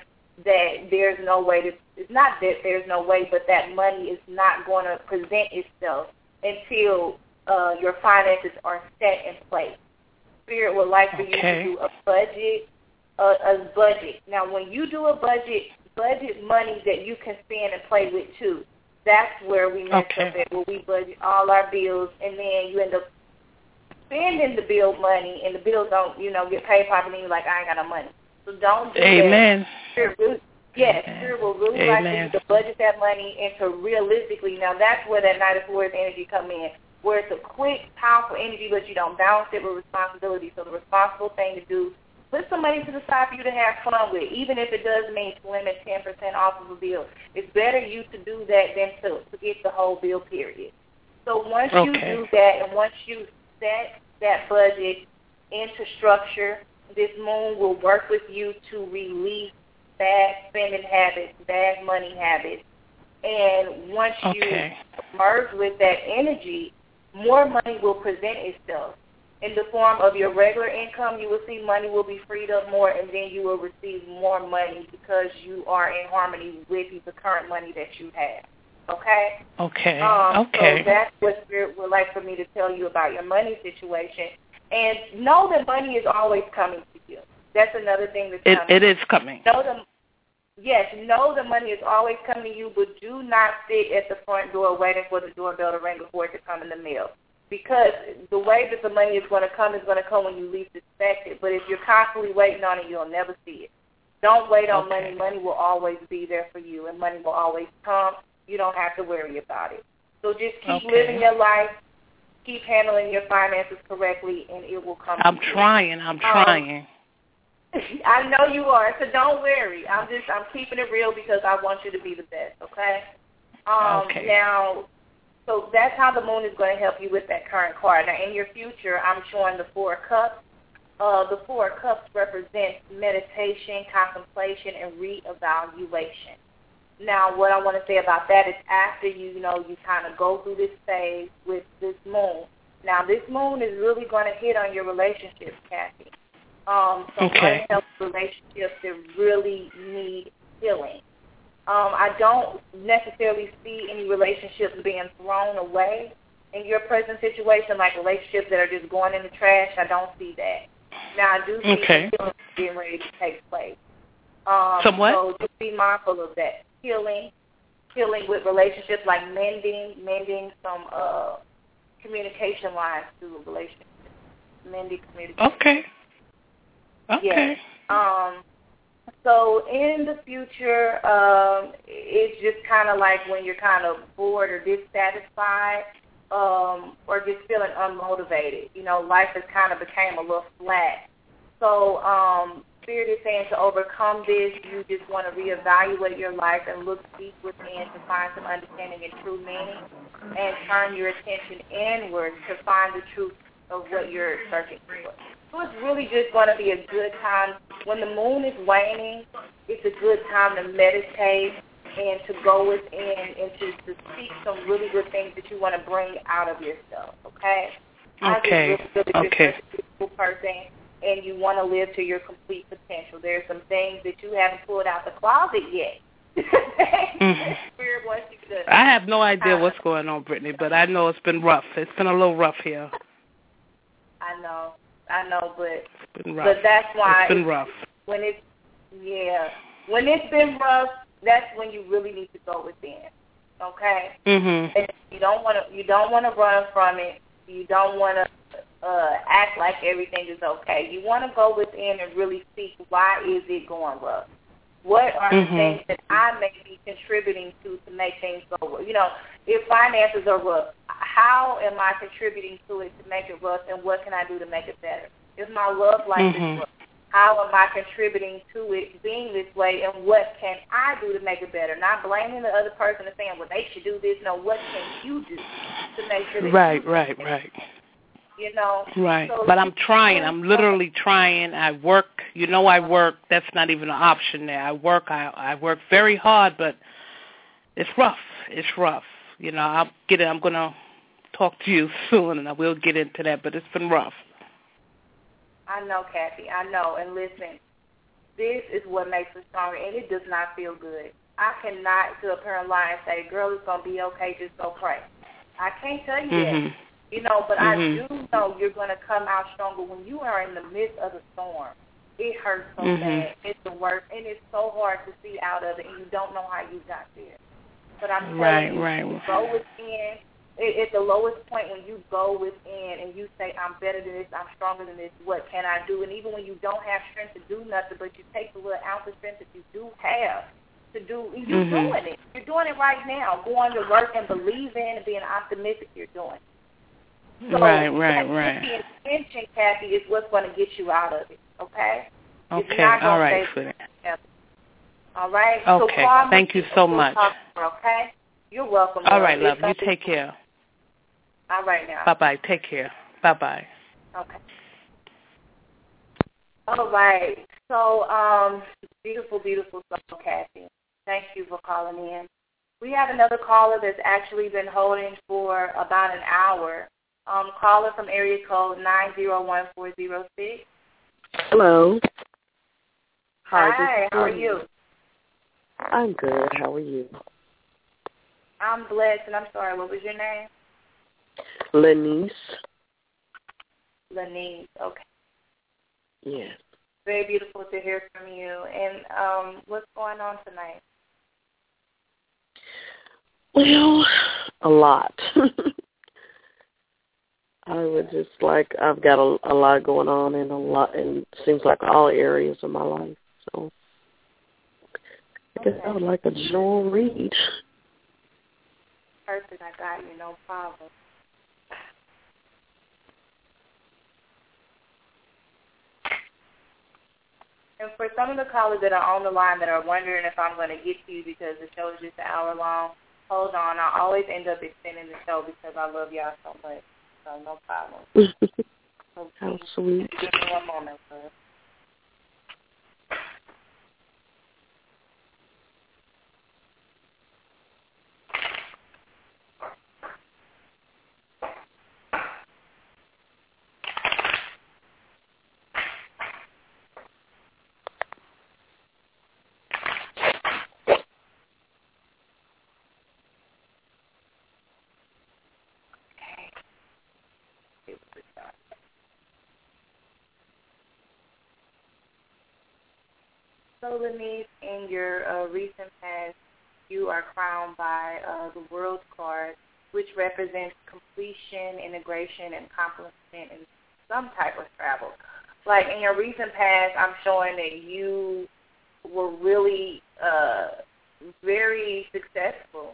that there's no way to, it's not that there's no way, but that money is not going to present itself until uh, your finances are set in place. Spirit would like for Okay. you to do a budget, a, a budget. Now, when you do a budget, budget money that you can spend and play with too. That's where we mess Okay. up at, where we budget all our bills, and then you end up spending the bill money, and the bills don't, you know, get paid properly. You're like, I ain't got no money. So don't do that. Amen. Really, yes, Amen. Spirit will really like you to budget that money into realistically. Now that's where that Knight of Swords energy come in, where it's a quick, powerful energy, but you don't balance it with responsibility. So the responsible thing to do, put some money to the side for you to have fun with, even if it does mean to limit 10% off of a bill. It's better you to do that than to, to get the whole bill period. So once you do that, and once you set that budget into structure. This moon will work with you to release bad spending habits, bad money habits. And once okay. you merge with that energy, more money will present itself in the form of your regular income, you will see money will be freed up more, and then you will receive more money because you are in harmony with the current money that you have. Okay. Okay. Um, okay. So that's what Spirit would like for me to tell you about your money situation, and know that money is always coming to you. That's another thing that's it, coming. It is coming. Know the Yes, know the money is always coming to you, but do not sit at the front door waiting for the doorbell to ring before it to come in the mail because the way that the money is going to come is going to come when you least expect it. But if you're constantly waiting on it, you'll never see it. Don't wait on okay. money. Money will always be there for you, and money will always come. You don't have to worry about it. So just keep okay. living your life, keep handling your finances correctly, and it will come. I'm trying. I'm trying. Um, [LAUGHS] I know you are, so don't worry. I'm just I'm keeping it real because I want you to be the best. Okay. Um, okay. Now so that's how the moon is going to help you with that current card. Now, in your future, I'm showing the Four Cups. Uh, the Four Cups represent meditation, contemplation, and reevaluation. Now, what I want to say about that is after you, you know, you kind of go through this phase with this moon. Now, this moon is really going to hit on your relationships, Kathy. Um, so okay. help relationships that really need healing. Um, I don't necessarily see any relationships being thrown away in your present situation, like relationships that are just going in the trash. I don't see that. Now, I do see okay. healing being ready to take place. Um, Somewhat. So just be mindful of that. Healing, healing with relationships, like mending, mending some uh, communication lines through a relationship. Mending communication. Okay. Okay. Yes. Um, so in the future, um, it's just kind of like when you're kind of bored or dissatisfied, um, or just feeling unmotivated. You know, life has kind of became a little flat. So um, Spirit is saying to overcome this, you just want to reevaluate your life and look deep within to find some understanding and true meaning, and turn your attention inward to find the truth of what you're searching for. So it's really just going to be a good time. When the moon is waning, it's a good time to meditate and to go within and to, to seek some really good things that you want to bring out of yourself, okay? Okay. I just really okay. You're a person and you want to live to your complete potential. There are some things that you haven't pulled out the closet yet. mm-hmm. [LAUGHS] Wants you to. I have no idea what's going on, Brittany, but I know it's been rough. It's been a little rough here. I know. I know, but it's been rough. but that's why it's been rough. When it's yeah, when it's been rough, that's when you really need to go within. Okay. Mhm. And you don't want to. You don't want to run from it. You don't want to uh, act like everything is okay. You want to go within and really see why is it going rough. What are mm-hmm. the things that I may be contributing to to make things go rough? You know, if finances are rough, how am I contributing to it to make it rough, and what can I do to make it better? If my love life mm-hmm. is rough, how am I contributing to it being this way, and what can I do to make it better? Not blaming the other person and saying, well, they should do this. No, what can you do to make sure that Right, right, right. You know. Right. So but I'm trying. I'm literally trying. I work. You know, I work. That's not even an option there. I work. I I work very hard, but it's rough. It's rough. You know, I'll get it. I'm gonna talk to you [LAUGHS] soon, and I will get into that. But it's been rough. I know, Kathy. I know. And listen, this is what makes us stronger, and it does not feel good. I cannot sit up here and lie and say, "Girl, it's gonna be okay. Just go pray." I can't tell you mm-hmm. that. You know, but mm-hmm. I do know you're going to come out stronger when you are in the midst of the storm. It hurts so mm-hmm. bad. It's the worst, and it's so hard to see out of it, and you don't know how you got there. But I'm telling right, you, right. you go within. It, at the lowest point when you go within and you say, "I'm better than this. I'm stronger than this. What can I do?" And even when you don't have strength to do nothing, but you take the little ounce of strength that you do have to do, you're mm-hmm. doing it. You're doing it right now. Going to work and believing and being optimistic. You're doing it. So right, right, right. The intention, Kathy, is what's going to get you out of it. Okay. Okay. All right, sweetie. All right. Okay. So Thank you so much. Okay. You're welcome. All right, love. You take care. All right now. Bye bye. Take care. Bye-bye. Okay. All right. So, um, beautiful, beautiful song, Kathy. Thank you for calling in. We have another caller that's actually been holding for about an hour. Um, caller from area code 901406. Hello. Hi. Hi, how are you? I'm good. How are you? I'm blessed, and I'm sorry, what was your name? Lenice. Lenice, okay. Yes. Very beautiful to hear from you. And um, what's going on tonight? Well, a lot. [LAUGHS] I would just like I've got a, a lot going on in a lot, and seems like all areas of my life. So I guess okay. I would like a general read. Perfect, I got you, no problem. And for some of the callers that are on the line that are wondering if I'm going to get to you because the show is just an hour long, hold on. I always end up extending the show because I love y'all so much. So no problem. so [LAUGHS] How sweet. Give me one moment, sir. So, Lenice, in your uh, recent past, you are crowned by uh, the World Card, which represents completion, integration, and accomplishment in some type of travel. Like in your recent past, I'm showing that you were really uh, very successful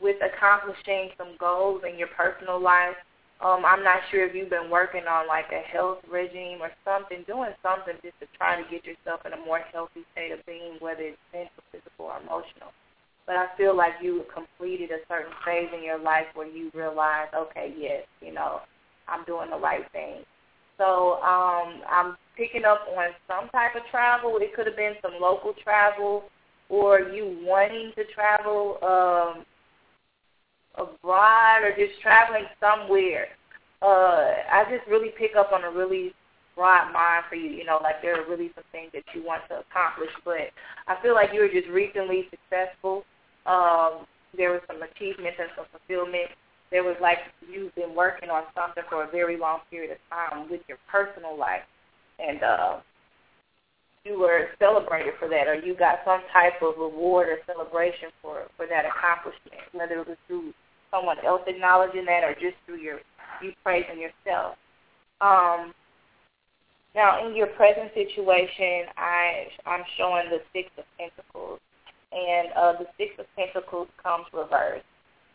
with accomplishing some goals in your personal life um, I'm not sure if you've been working on like a health regime or something, doing something just to try to get yourself in a more healthy state of being, whether it's mental, physical, or emotional. But I feel like you completed a certain phase in your life where you realize, okay, yes, you know, I'm doing the right thing. So um, I'm picking up on some type of travel. It could have been some local travel or you wanting to travel. Um, abroad or just traveling somewhere, uh, I just really pick up on a really broad mind for you. You know, like there are really some things that you want to accomplish, but I feel like you were just recently successful. Um, there was some achievements and some fulfillment. There was like you've been working on something for a very long period of time with your personal life, and uh, you were celebrated for that, or you got some type of reward or celebration for for that accomplishment, whether it was through someone else acknowledging that or just through your you praising yourself. Um, now, in your present situation, I I'm showing the six of pentacles, and uh, the six of pentacles comes reversed.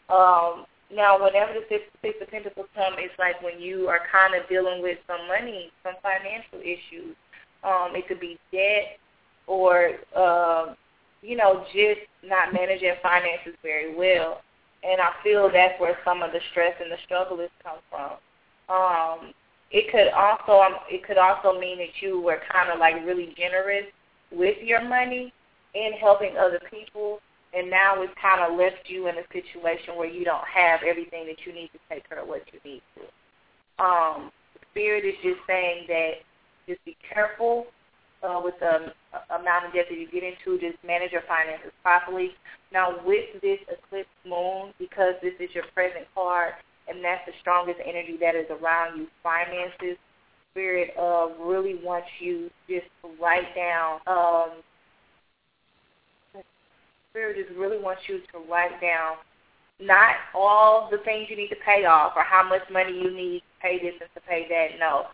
Um, now, whenever the six, six of pentacles come, it's like when you are kind of dealing with some money, some financial issues. Um, it could be debt, or um, you know, just not managing finances very well and I feel that's where some of the stress and the struggle is come from. Um, it could also um, it could also mean that you were kind of like really generous with your money in helping other people, and now it's kind of left you in a situation where you don't have everything that you need to take care of what you need to. Um, Spirit is just saying that just be careful uh, with the amount of debt that you get into, just manage your finances properly. Now, with this eclipse moon, because this is your present card, and that's the strongest energy that is around you, finances, Spirit uh, really wants you just to write down. Um, Spirit just really wants you to write down not all the things you need to pay off or how much money you need to pay this and to pay that. No,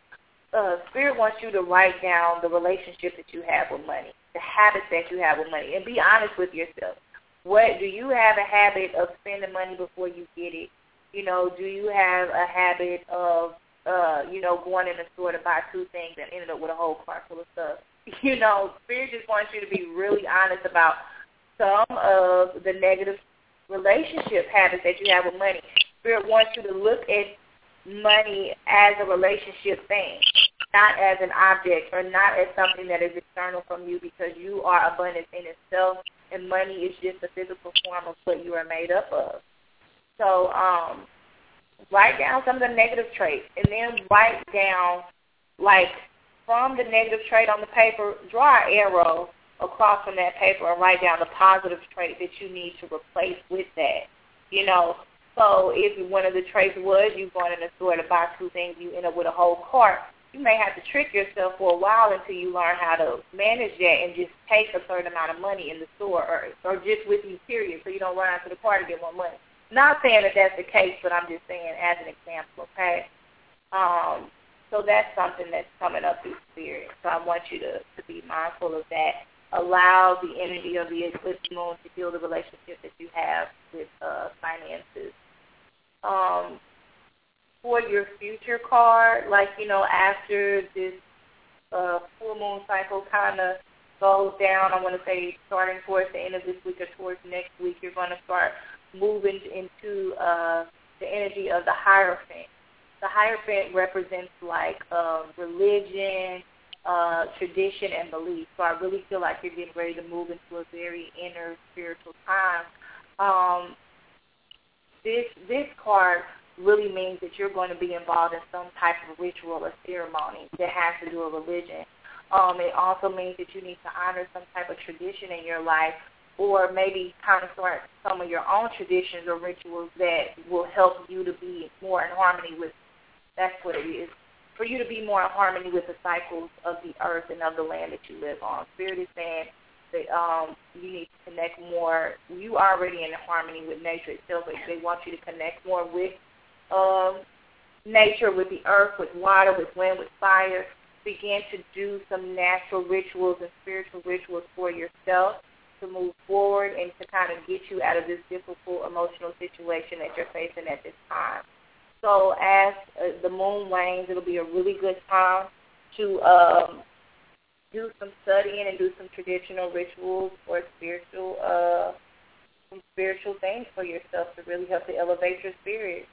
uh, Spirit wants you to write down the relationship that you have with money, the habits that you have with money, and be honest with yourself. What do you have a habit of spending money before you get it? You know, do you have a habit of, uh, you know, going in the store to buy two things and ended up with a whole cart full of stuff? [LAUGHS] You know, Spirit just wants you to be really honest about some of the negative relationship habits that you have with money. Spirit wants you to look at money as a relationship thing, not as an object or not as something that is external from you because you are abundance in itself and money is just a physical form of what you are made up of. So um, write down some of the negative traits and then write down like from the negative trait on the paper, draw an arrow across from that paper and write down the positive trait that you need to replace with that. You know, so if one of the traits was you going in the store to buy two things, you end up with a whole cart. You may have to trick yourself for a while until you learn how to manage that and just take a certain amount of money in the store or, or just with you, period, so you don't run out to the car to get more money. Not saying that that's the case, but I'm just saying as an example, okay? Um, so that's something that's coming up through spirit. So I want you to, to be mindful of that. Allow the energy of the eclipse moon to heal the relationship that you have with uh, finances. Um, for your future card, like, you know, after this uh, full moon cycle kind of goes down, I want to say starting towards the end of this week or towards next week, you're going to start moving into uh, the energy of the Hierophant. The Hierophant represents like uh, religion, uh, tradition, and belief. So I really feel like you're getting ready to move into a very inner spiritual time. Um, this this card really means that you're going to be involved in some type of ritual or ceremony that has to do with religion. Um, it also means that you need to honor some type of tradition in your life or maybe kind of start some of your own traditions or rituals that will help you to be more in harmony with, that's what it is, for you to be more in harmony with the cycles of the earth and of the land that you live on. Spirit is saying that um, you need to connect more. You are already in harmony with nature itself, but they want you to connect more with um, nature, with the earth, with water, with wind, with fire. Begin to do some natural rituals and spiritual rituals for yourself to move forward and to kind of get you out of this difficult emotional situation that you're facing at this time. So as uh, the moon wanes, it'll be a really good time to um, do some studying and do some traditional rituals or spiritual uh, some spiritual things for yourself to really help to elevate your spirit.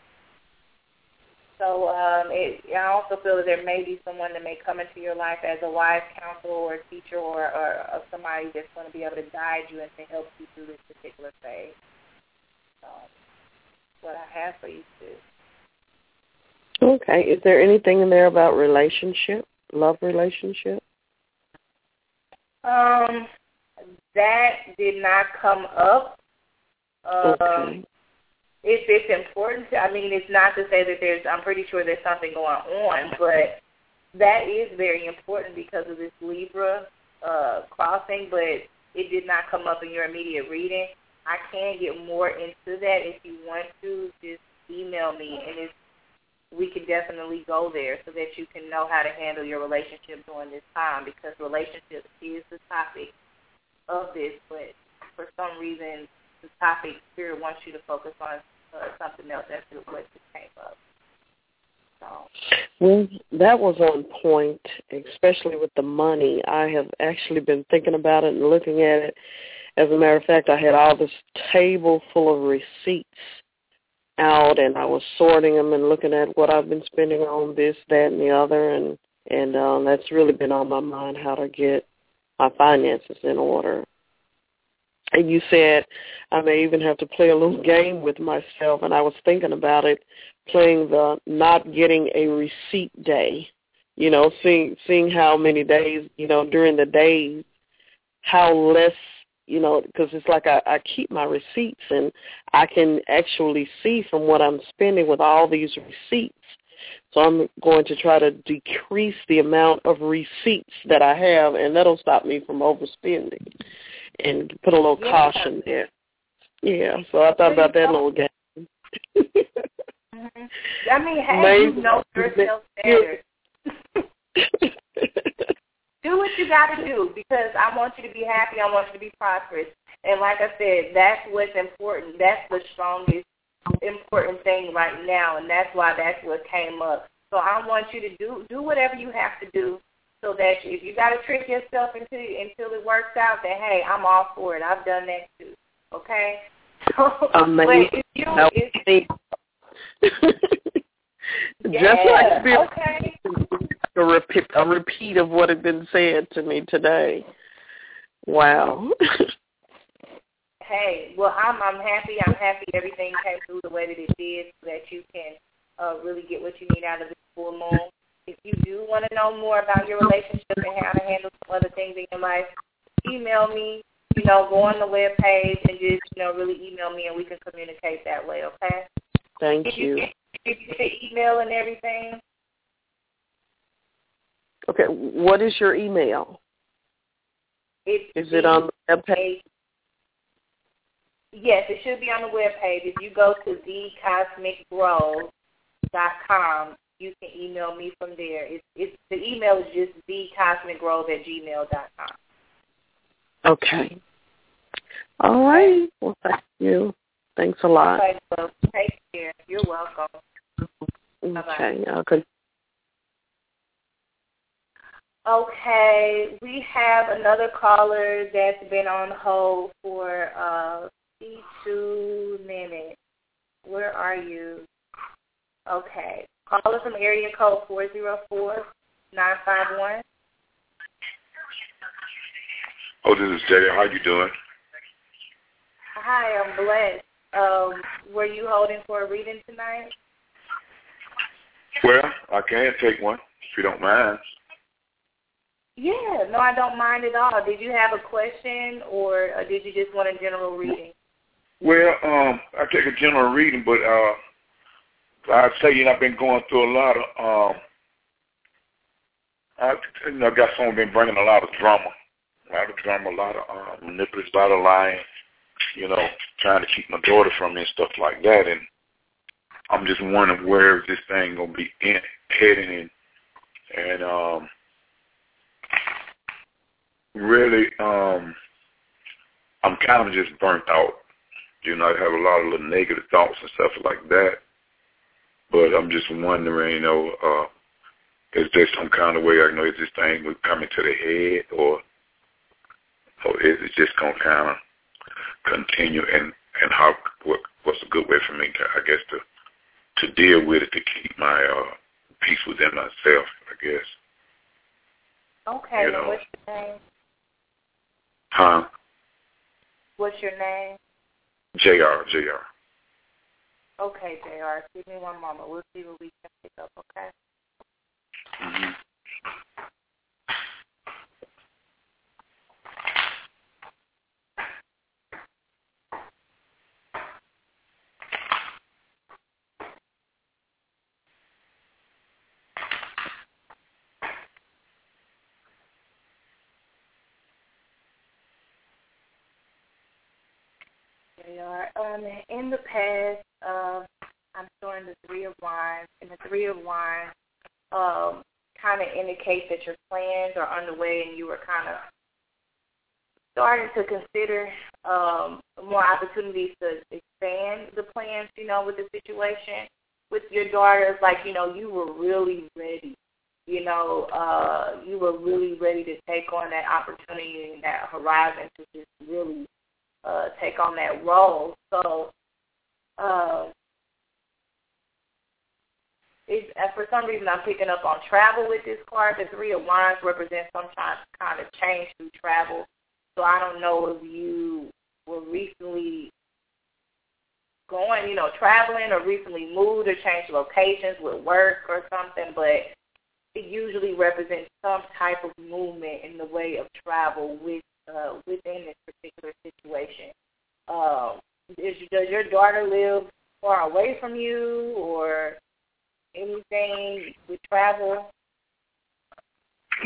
So um, it, I also feel that there may be someone that may come into your life as a wise counsel or a teacher or, or, or somebody that's going to be able to guide you and to help you through this particular phase. So what I have for you too. Okay. Is there anything in there about relationship, love relationship? Um, that did not come up. Um, okay if it's important, I mean, it's not to say that there's, I'm pretty sure there's something going on, but that is very important because of this Libra uh, crossing, but it did not come up in your immediate reading. I can get more into that if you want to. Just email me, and it's, we can definitely go there so that you can know how to handle your relationship during this time because relationship is the topic of this, but for some reason the topic Spirit wants you to focus on or something else. That's what just came up. Well, that was on point, especially with the money. I have actually been thinking about it and looking at it. As a matter of fact, I had all this table full of receipts out, and I was sorting them and looking at what I've been spending on this, that, and the other, and and um, that's really been on my mind how to get my finances in order. And you said I may even have to play a little game with myself, and I was thinking about it, playing the not getting a receipt day. You know, seeing seeing how many days, you know, during the days, how less, you know, because it's like I, I keep my receipts, and I can actually see from what I'm spending with all these receipts. So I'm going to try to decrease the amount of receipts that I have, and that'll stop me from overspending and put a little yeah. caution there. Yeah, so I thought about that little game. mm-hmm. I mean, hey, Maybe. you know yourself [LAUGHS] better. [LAUGHS] do what you got to do because I want you to be happy. I want you to be prosperous. And like I said, that's what's important. That's the strongest important thing right now, and that's why that's what came up. So I want you to do do whatever you have to do so that if you got to trick yourself until until it works out, that hey, I'm all for it. I've done that too. Okay. [LAUGHS] So, Amazing. but if you, if, Yeah, [LAUGHS] Just like Bill. Okay. A repeat, a repeat of what had been said to me today. Wow. hey, well, I'm I'm happy. I'm happy everything came through the way that it did, so that you can uh, really get what you need out of this full moon. If you do want to know more about your relationship and how to handle some other things in your life, email me. You know, go on the web page and just you know really email me, and we can communicate that way. Okay. Thank did you. you. Did you get email and everything? Okay. What is your email? It's is it on the web page? Yes, it should be on the web page. If you go to thecosmicgrove.com, you can email me from there. It's, it's the email is just thecosmicgrove at gmail.com. Okay. All right. Well, thank you. Thanks a lot. Okay, well, take care. You're welcome. Okay. Okay. Okay, we have another caller that's been on hold for uh, two minutes. Where are you? Okay. Caller from area code 404 951. Oh, this is Jay. How are you doing? Hi, I'm blessed. Um, were you holding for a reading tonight? Well, I can take one if you don't mind. Yeah, no, I don't mind at all. Did you have a question, or, or did you just want a general reading? Well, um, I take a general reading, but uh, I'd say you know I've been going through a lot of um, I you know I got someone been bringing a lot of drama, a lot of drama, a lot of um, manipulation, a lot of lying, you know, trying to keep my daughter from me and stuff like that, and I'm just wondering where is this thing gonna be in, heading in, and um, really, um, I'm kind of just burnt out. You know, I have a lot of little negative thoughts and stuff like that. But I'm just wondering, you know, uh, is there some kind of way I know is this thing coming to the head, or or is it just gonna kind of continue? And and how what what's a good way for me to, I guess, to to deal with it to keep my uh, peace within myself, I guess. Okay. You know. What's your name? Huh? What's your name? Jr. Jr. Okay, Jr. Give me one moment. We'll see what we can pick up. Okay. Mm-hmm. They are. Um, in the past, uh, I'm showing the Three of Wands, and the Three of Wands um, kind of indicates that your plans are underway and you were kind of starting to consider um, more opportunities to expand the plans, you know, with the situation. With your daughters, like, you know, you were really ready. You know, uh, you were really ready to take on that opportunity and that horizon to just really uh, take on that role. So, uh, it's, uh, for some reason, I'm picking up on travel with this card. The Three of Wands represents some kind of change through travel. So I don't know if you were recently going, you know, traveling or recently moved or changed locations with work or something, but it usually represents some type of movement in the way of travel with uh, within this particular situation. Um, is, does your daughter live far away from you, or anything with travel?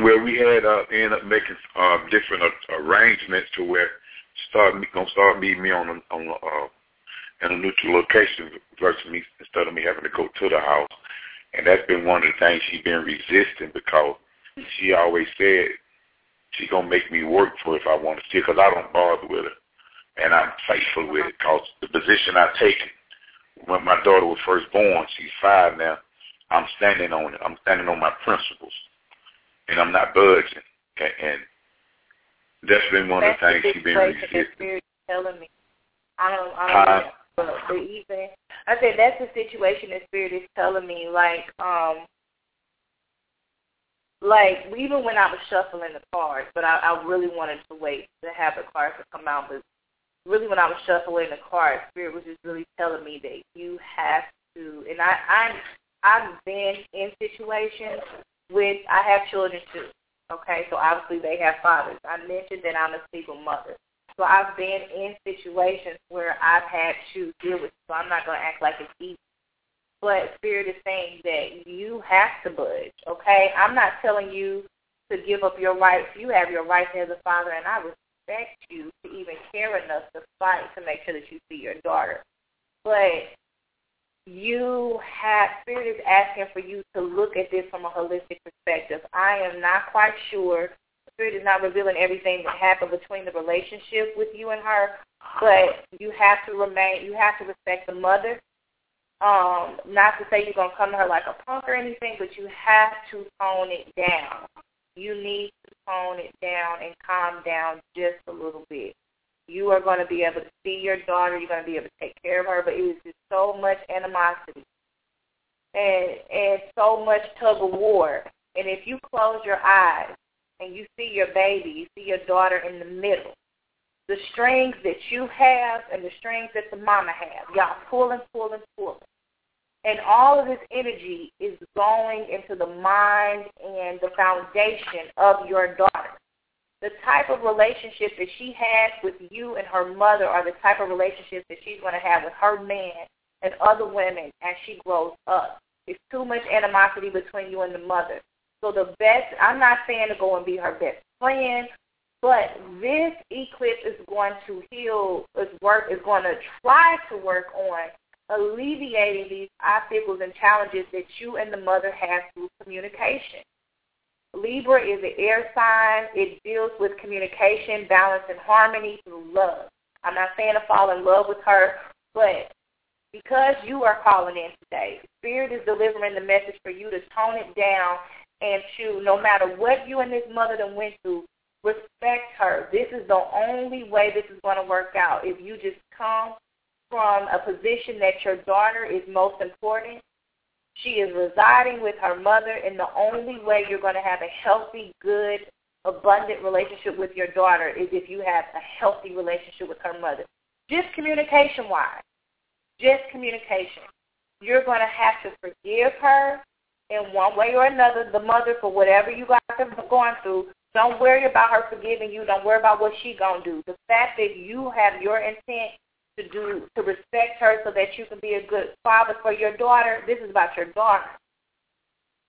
Well, we had uh, ended up making uh, different uh, arrangements to where start gonna start meeting me on a, on a, uh, in a neutral location versus me instead of me having to go to the house. And that's been one of the things she's been resisting because she always said she gonna make me work for it if I want to see because I don't bother with her, and I'm faithful with it because the position I take when my daughter was first born, she's five now. I'm standing on it. I'm standing on my principles, and I'm not budging. And, and that's been one that's of the things she's been resisting. Telling me, I don't, I don't, uh, but, but even I said that's the situation the spirit is telling me. Like, um, like even when I was shuffling the cards, but I, I really wanted to wait to have the cards to come out. But really, when I was shuffling the cards, spirit was just really telling me that you have to. And I, I'm I've been in situations with I have children too. Okay, so obviously they have fathers. I mentioned that I'm a single mother. So I've been in situations where I've had to deal with. So I'm not going to act like it's easy. But Spirit is saying that you have to budge. Okay, I'm not telling you to give up your rights. You have your rights as a father, and I respect you to even care enough to fight to make sure that you see your daughter. But you have spirit is asking for you to look at this from a holistic perspective. I am not quite sure. Spirit is not revealing everything that happened between the relationship with you and her, but you have to remain. You have to respect the mother. Um, not to say you're gonna come to her like a punk or anything, but you have to tone it down. You need to tone it down and calm down just a little bit you are going to be able to see your daughter. You're going to be able to take care of her. But it is just so much animosity and and so much tug of war. And if you close your eyes and you see your baby, you see your daughter in the middle, the strings that you have and the strings that the mama have, y'all pulling, pulling, pulling. And all of this energy is going into the mind and the foundation of your daughter the type of relationship that she has with you and her mother are the type of relationships that she's going to have with her man and other women as she grows up. It's too much animosity between you and the mother. So the best, I'm not saying to go and be her best friend, but this eclipse is going to heal, is work, is going to try to work on alleviating these obstacles and challenges that you and the mother have through communication. Libra is an air sign. It deals with communication, balance, and harmony through love. I'm not saying to fall in love with her, but because you are calling in today, Spirit is delivering the message for you to tone it down and to, no matter what you and this mother done went through, respect her. This is the only way this is going to work out. If you just come from a position that your daughter is most important she is residing with her mother, and the only way you're going to have a healthy, good, abundant relationship with your daughter is if you have a healthy relationship with her mother. Just communication-wise, just communication. You're going to have to forgive her in one way or another, the mother, for whatever you guys have gone through. Don't worry about her forgiving you. Don't worry about what she's going to do. The fact that you have your intent to do to respect her so that you can be a good father for your daughter. This is about your daughter.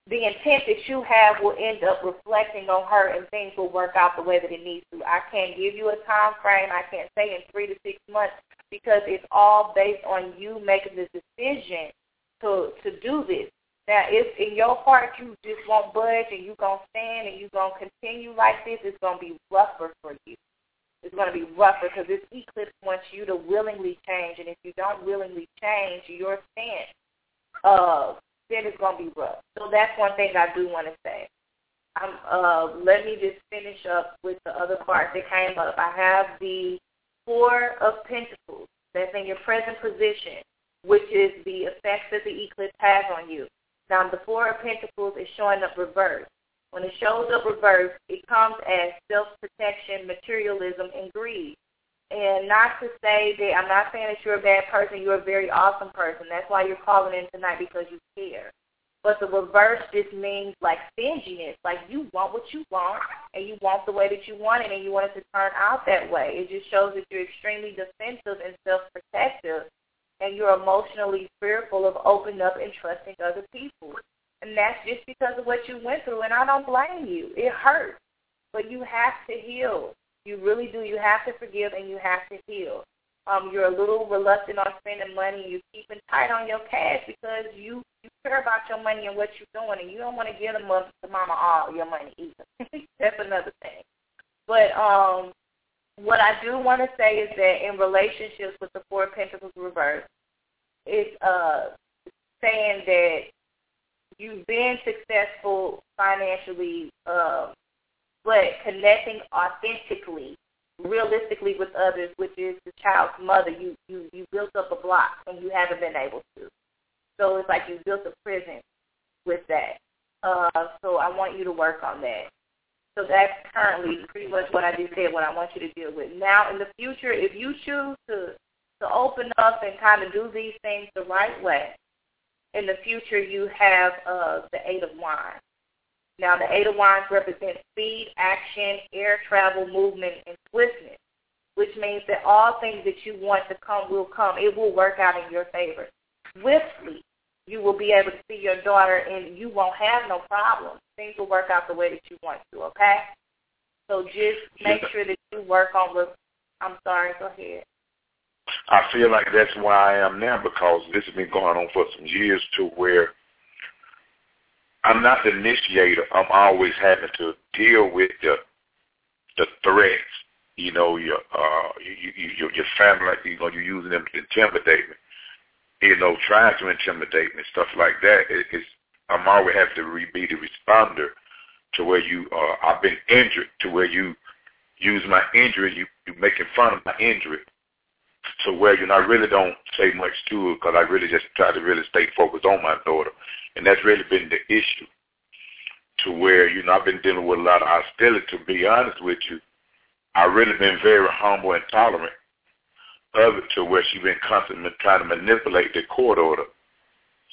The intent that you have will end up reflecting on her and things will work out the way that it needs to. I can't give you a time frame. I can't say in three to six months because it's all based on you making the decision to to do this. Now, if in your heart you just won't budge and you're going to stand and you're going to continue like this, it's going to be rougher for you It's going to be rougher because this eclipse wants you to willingly change. And if you don't willingly change your stance, uh, then it's going to be rough. So that's one thing I do want to say. Um, uh, let me just finish up with the other part that came up. I have the Four of Pentacles that's in your present position, which is the effects that the eclipse has on you. Now, the Four of Pentacles is showing up reversed. When it shows up reversed, it comes as self-protection, materialism, and greed. And not to say that I'm not saying that you're a bad person. You're a very awesome person. That's why you're calling in tonight because you care. But the reverse just means like stinginess. Like you want what you want and you want the way that you want it and you want it to turn out that way. It just shows that you're extremely defensive and self-protective and you're emotionally fearful of opening up and trusting other people. And that's just because of what you went through. And I don't blame you. It hurts. But you have to heal. You really do. You have to forgive and you have to heal. Um, you're a little reluctant on spending money. You're keeping tight on your cash because you, you care about your money and what you're doing. And you don't want to give them to mama all your money either. [LAUGHS] that's another thing. But um, what I do want to say is that in relationships with the Four Pentacles reverse, it's uh, saying that you've been successful financially, uh, but connecting authentically realistically with others, which is the child's mother, you you you built up a block and you haven't been able to. So it's like you built a prison with that. Uh, so I want you to work on that. So that's currently pretty much what I just said. What I want you to deal with. Now, in the future, if you choose to to open up and kind of do these things the right way, in the future you have uh, the Eight of Wands. Now, the Eight of Wands represents speed, action, air travel, movement, and swiftness, which means that all things that you want to come will come. It will work out in your favor. Swiftly, you will be able to see your daughter, and you won't have no problem. Things will work out the way that you want to, okay? So just make sure that you work on what, I'm sorry, go ahead. I feel like that's why I am now because this has been going on for some years to where I'm not the initiator. I'm always having to deal with the the threats. You know, your uh, you, you, your your family, you know, you're using them to intimidate me. You know, trying to intimidate me, stuff like that. It, it's I'm always having to re- be the responder to where you uh, I've been injured to where you use my injury, you you making fun of my injury to where you know I really don't say much to it because I really just try to really stay focused on my daughter, and that's really been the issue. To where you know I've been dealing with a lot of hostility. To be honest with you, I've really been very humble and tolerant of it to where she's been constantly trying to manipulate the court order.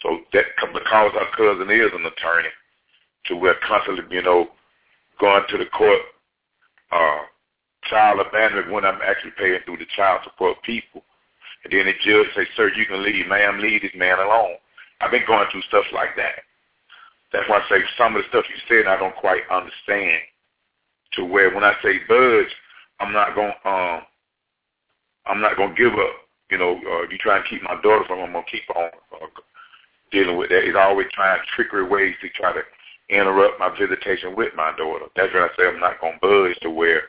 So that because her cousin is an attorney, to where constantly you know going to the court. Uh, child abandonment when I'm actually paying through the child support people. And then the judge say, sir, you can leave. Ma'am, leave this man alone. I've been going through stuff like that. That's why I say some of the stuff you said I don't quite understand. To where when I say budge, I'm not going um I'm not gonna give up. You know, uh, you try and keep my daughter from, I'm gonna keep on uh, dealing with that. He's always trying trickery ways to try to interrupt my visitation with my daughter. That's when I say I'm not gonna budge to where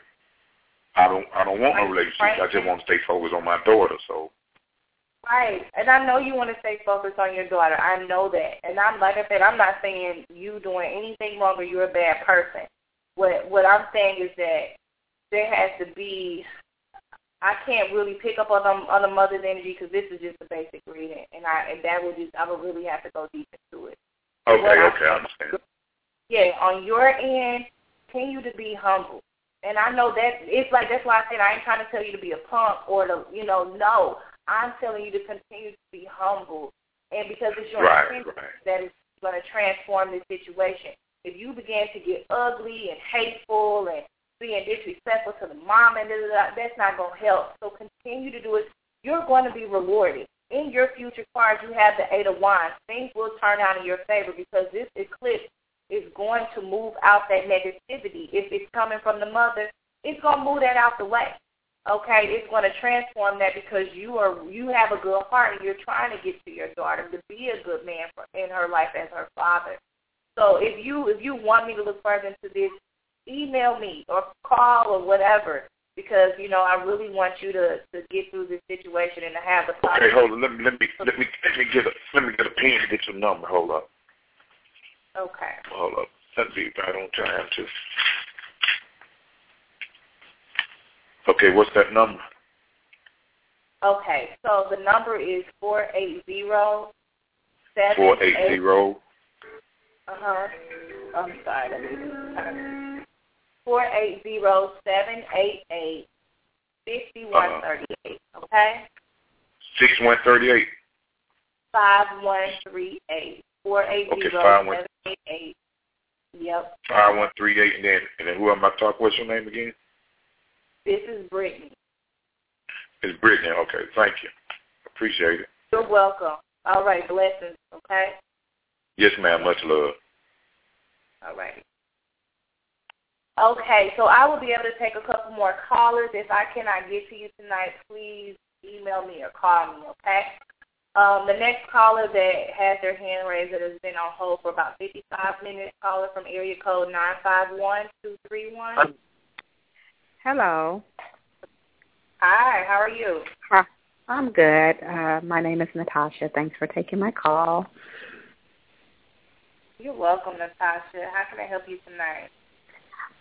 I don't I don't want no relationship. Right. I just want to stay focused on my daughter. So. Right, and I know you want to stay focused on your daughter. I know that, and I'm like I said, I'm not saying you doing anything wrong or you're a bad person. What what I'm saying is that there has to be. I can't really pick up on them, on the mother's energy because this is just a basic reading, and I and that would just I would really have to go deep into it. Okay, okay, I understand. Yeah, on your end, continue to be humble. And I know that it's like that's why I said I ain't trying to tell you to be a punk or to you know no. I'm telling you to continue to be humble, and because it's your right, intention right. that is going to transform this situation. If you begin to get ugly and hateful and being disrespectful to the mom and da, da, that's not going to help. So continue to do it. You're going to be rewarded. In your future cards, you have the Eight of Wands. Things will turn out in your favor because this eclipse is going to move out that negativity. If it's coming from the mother, it's going to move that out the way. Okay, it's going to transform that because you are you have a good heart and you're trying to get to your daughter to be a good man for, in her life as her father. So if you if you want me to look further into this, email me or call or whatever because you know I really want you to to get through this situation and to have the. Okay, hold on. Let me let me let me let me get a let me get a pen to get your number. Hold up. Okay. Hold up. That'd be right on time too. Okay, what's that number? Okay, so the number is four eight zero seven four eight zero. Uh huh. I'm sorry. Let me four eight zero seven eight eight fifty one thirty eight. Okay. Six one thirty eight. Five one three eight. Four eight zero seven eight eight. Yep. Five one three eight, and then and then who am I talking? What's your name again? This is Brittany. It's Brittany. Okay, thank you. Appreciate it. You're welcome. All right, blessings. Okay. Yes, ma'am. Much love. All right. Okay, so I will be able to take a couple more callers. If I cannot get to you tonight, please email me or call me, okay? Um, the next caller that has their hand raised that has been on hold for about 55 minutes, caller from area code 951231. Hello. Hi, how are you? Hi. I'm good. Uh, my name is Natasha. Thanks for taking my call. You're welcome, Natasha. How can I help you tonight?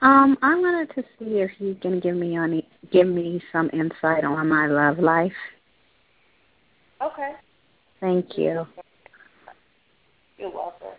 Um, I wanted to see if you can give me any give me some insight on my love life. Okay. Thank you. You're welcome.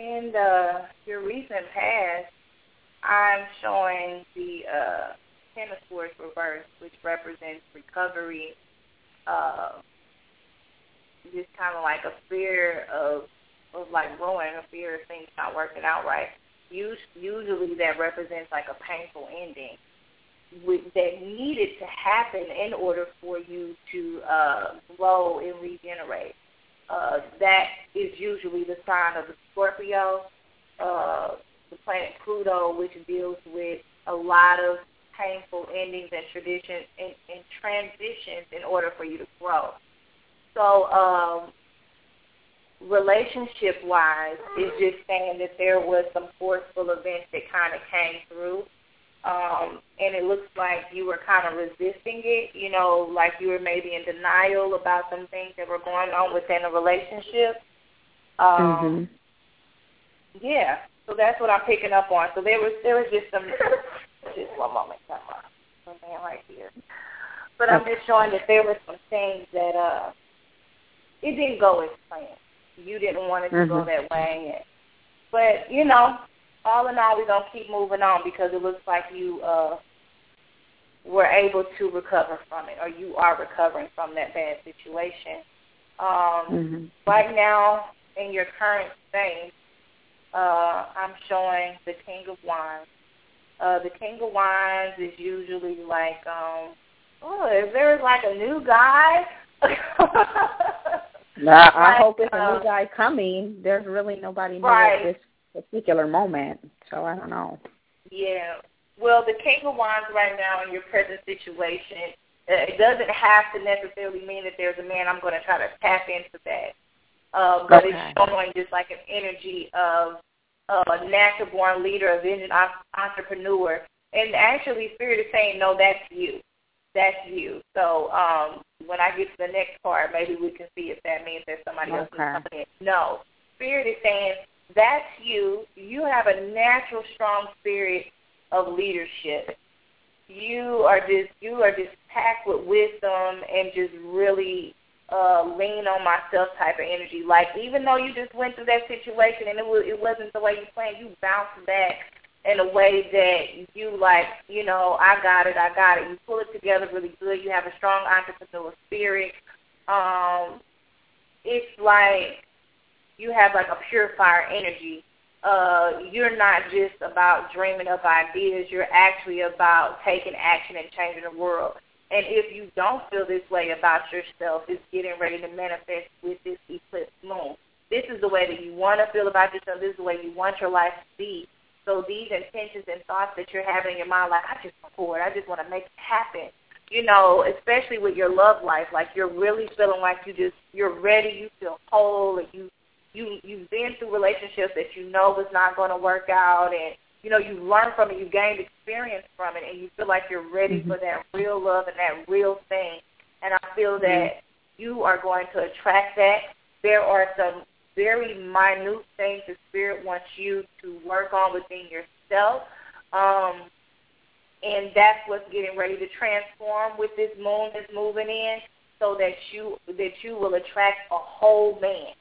In the your recent past, I'm showing the uh, Ten of Swords reverse, which represents recovery, uh, just kind of like a fear of of like ruin, a fear of things not working out right. Usually, that represents like a painful ending that needed to happen in order for you to uh, grow and regenerate. Uh, that is usually the sign of the Scorpio, uh, the planet Pluto, which deals with a lot of painful endings and traditions and, and transitions in order for you to grow. So, um, relationship-wise, is just saying that there was some forceful events that kind of came through um, and it looks like you were kind of resisting it, you know, like you were maybe in denial about some things that were going on within a relationship. Um, mm-hmm. Yeah, so that's what I'm picking up on. So there was there was just some, just one moment, come on, something right here. But I'm just showing that there were some things that uh, it didn't go as planned. You didn't want it to mm-hmm. go that way, and, but you know, all in all, we're gonna keep moving on because it looks like you uh, were able to recover from it, or you are recovering from that bad situation. Um, mm-hmm. Right now, in your current state, uh, I'm showing the King of Wands. Uh, the King of Wands is usually like, um, oh, is there like a new guy? [LAUGHS] nah, I hope it's a new um, guy coming. There's really nobody new right. at this particular moment. So I don't know. Yeah. Well, the King of Wands right now in your present situation, uh, it doesn't have to necessarily mean that there's a man. I'm going to try to tap into that. Uh, but okay. it's showing just like an energy of a natural-born leader, a vision entrepreneur. And actually, Spirit is saying, no, that's you. That's you. So um, when I get to the next part, maybe we can see if that means there's somebody else okay. coming in. No. Spirit is saying that's you. You have a natural, strong spirit of leadership. You are just you are just packed with wisdom and just really uh, lean on myself type of energy. Like even though you just went through that situation and it was it wasn't the way you planned, you bounced back in a way that you like, you know, I got it, I got it. You pull it together really good. You have a strong entrepreneurial spirit. Um, it's like you have like a purifier energy. Uh, you're not just about dreaming up ideas. You're actually about taking action and changing the world. And if you don't feel this way about yourself, it's getting ready to manifest with this eclipse moon. This is the way that you want to feel about yourself. This is the way you want your life to be. So these intentions and thoughts that you're having in your mind, like, I just want forward. I just want to make it happen. You know, especially with your love life, like you're really feeling like you just, you're ready, you feel whole, and you you you've been through relationships that you know was not going to work out, and you know you've learned from it, you've gained experience from it, and you feel like you're ready mm-hmm. for that real love and that real thing. And I feel that mm-hmm. you are going to attract that. There are some very minute things the spirit wants you to work on within yourself. Um, and that's what's getting ready to transform with this moon that's moving in so that you that you will attract a whole man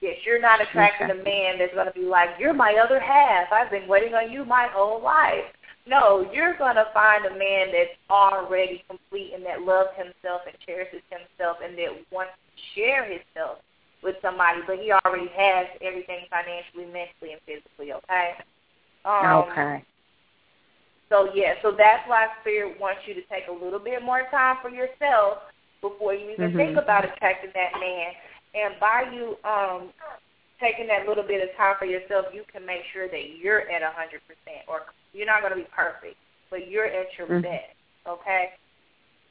Yes, you're not attracting okay. a man that's going to be like, you're my other half. I've been waiting on you my whole life. No, you're going to find a man that's already complete and that loves himself and cherishes himself and that wants to share himself with somebody, but he already has everything financially, mentally, and physically, okay? Um, okay. So yeah, so that's why Spirit wants you to take a little bit more time for yourself before you even mm-hmm. think about attracting that man. And by you um taking that little bit of time for yourself, you can make sure that you're at a hundred percent, or you're not going to be perfect, but you're at your mm-hmm. best. Okay.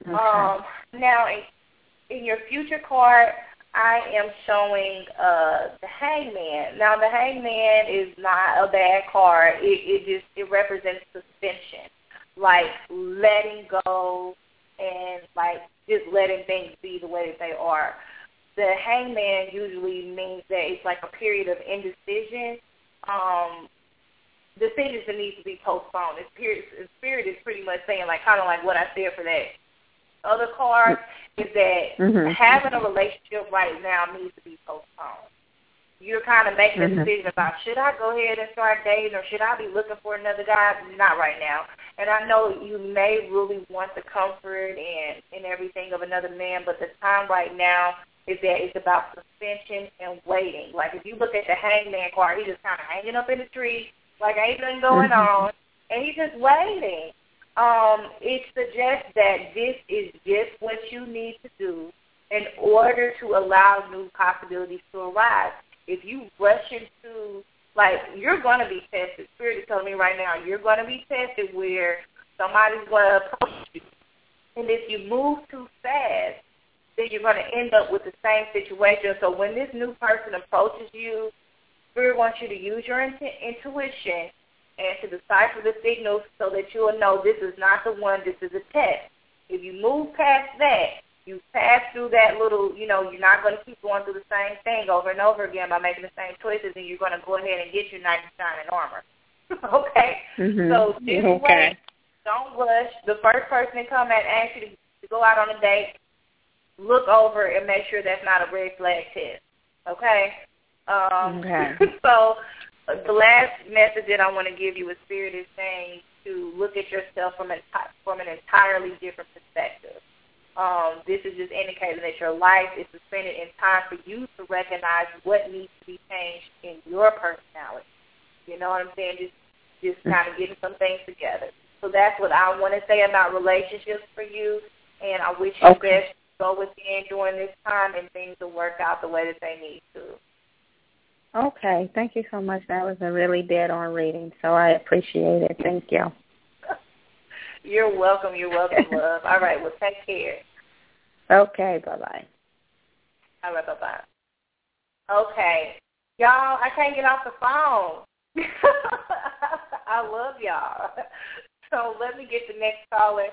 Okay. Um, now, in, in your future card, I am showing uh, the Hangman. Now, the Hangman is not a bad card. It, it just it represents suspension, like letting go and like just letting things be the way that they are. The Hangman usually means that it's like a period of indecision. Um, decisions that need to be postponed. Spirit, spirit is pretty much saying like kind of like what I said for that other card is that mm-hmm. having a relationship right now needs to be postponed. You're kind of making mm-hmm. a decision about should I go ahead and start dating or should I be looking for another guy? Not right now. And I know you may really want the comfort and and everything of another man, but the time right now is that it's about suspension and waiting. Like if you look at the hangman card, he's just kind of hanging up in the tree, like ain't nothing going mm-hmm. on, and he's just waiting um, it suggests that this is just what you need to do in order to allow new possibilities to arise. If you rush into, like, you're going to be tested. Spirit is telling me right now, you're going to be tested where somebody's going to approach you. And if you move too fast, then you're going to end up with the same situation. So when this new person approaches you, Spirit wants you to use your intuition and to decipher the signals so that you will know this is not the one, this is a test. If you move past that, you pass through that little, you know, you're not going to keep going through the same thing over and over again by making the same choices, and you're going to go ahead and get your knight in shining armor. [LAUGHS] okay? Mm-hmm. So just okay. wait. Don't rush. The first person to come and ask you to, to go out on a date, look over and make sure that's not a red flag test. Okay? Um, okay. [LAUGHS] so the last message that I want to give you is Spirit is saying to look at yourself from a from an entirely different perspective. Um, this is just indicating that your life is suspended in time for you to recognize what needs to be changed in your personality. You know what I'm saying? Just just kind of getting some things together. So that's what I want to say about relationships for you, and I wish you okay. best go within during this time and things will work out the way that they need to. Okay, thank you so much. That was a really dead on reading, so I appreciate it. Thank you. [LAUGHS] You're welcome. You're welcome, [LAUGHS] love. All right, well, take care. Okay, bye bye. All right, bye bye. Okay, y'all, I can't get off the phone. [LAUGHS] I love y'all. So let me get the next caller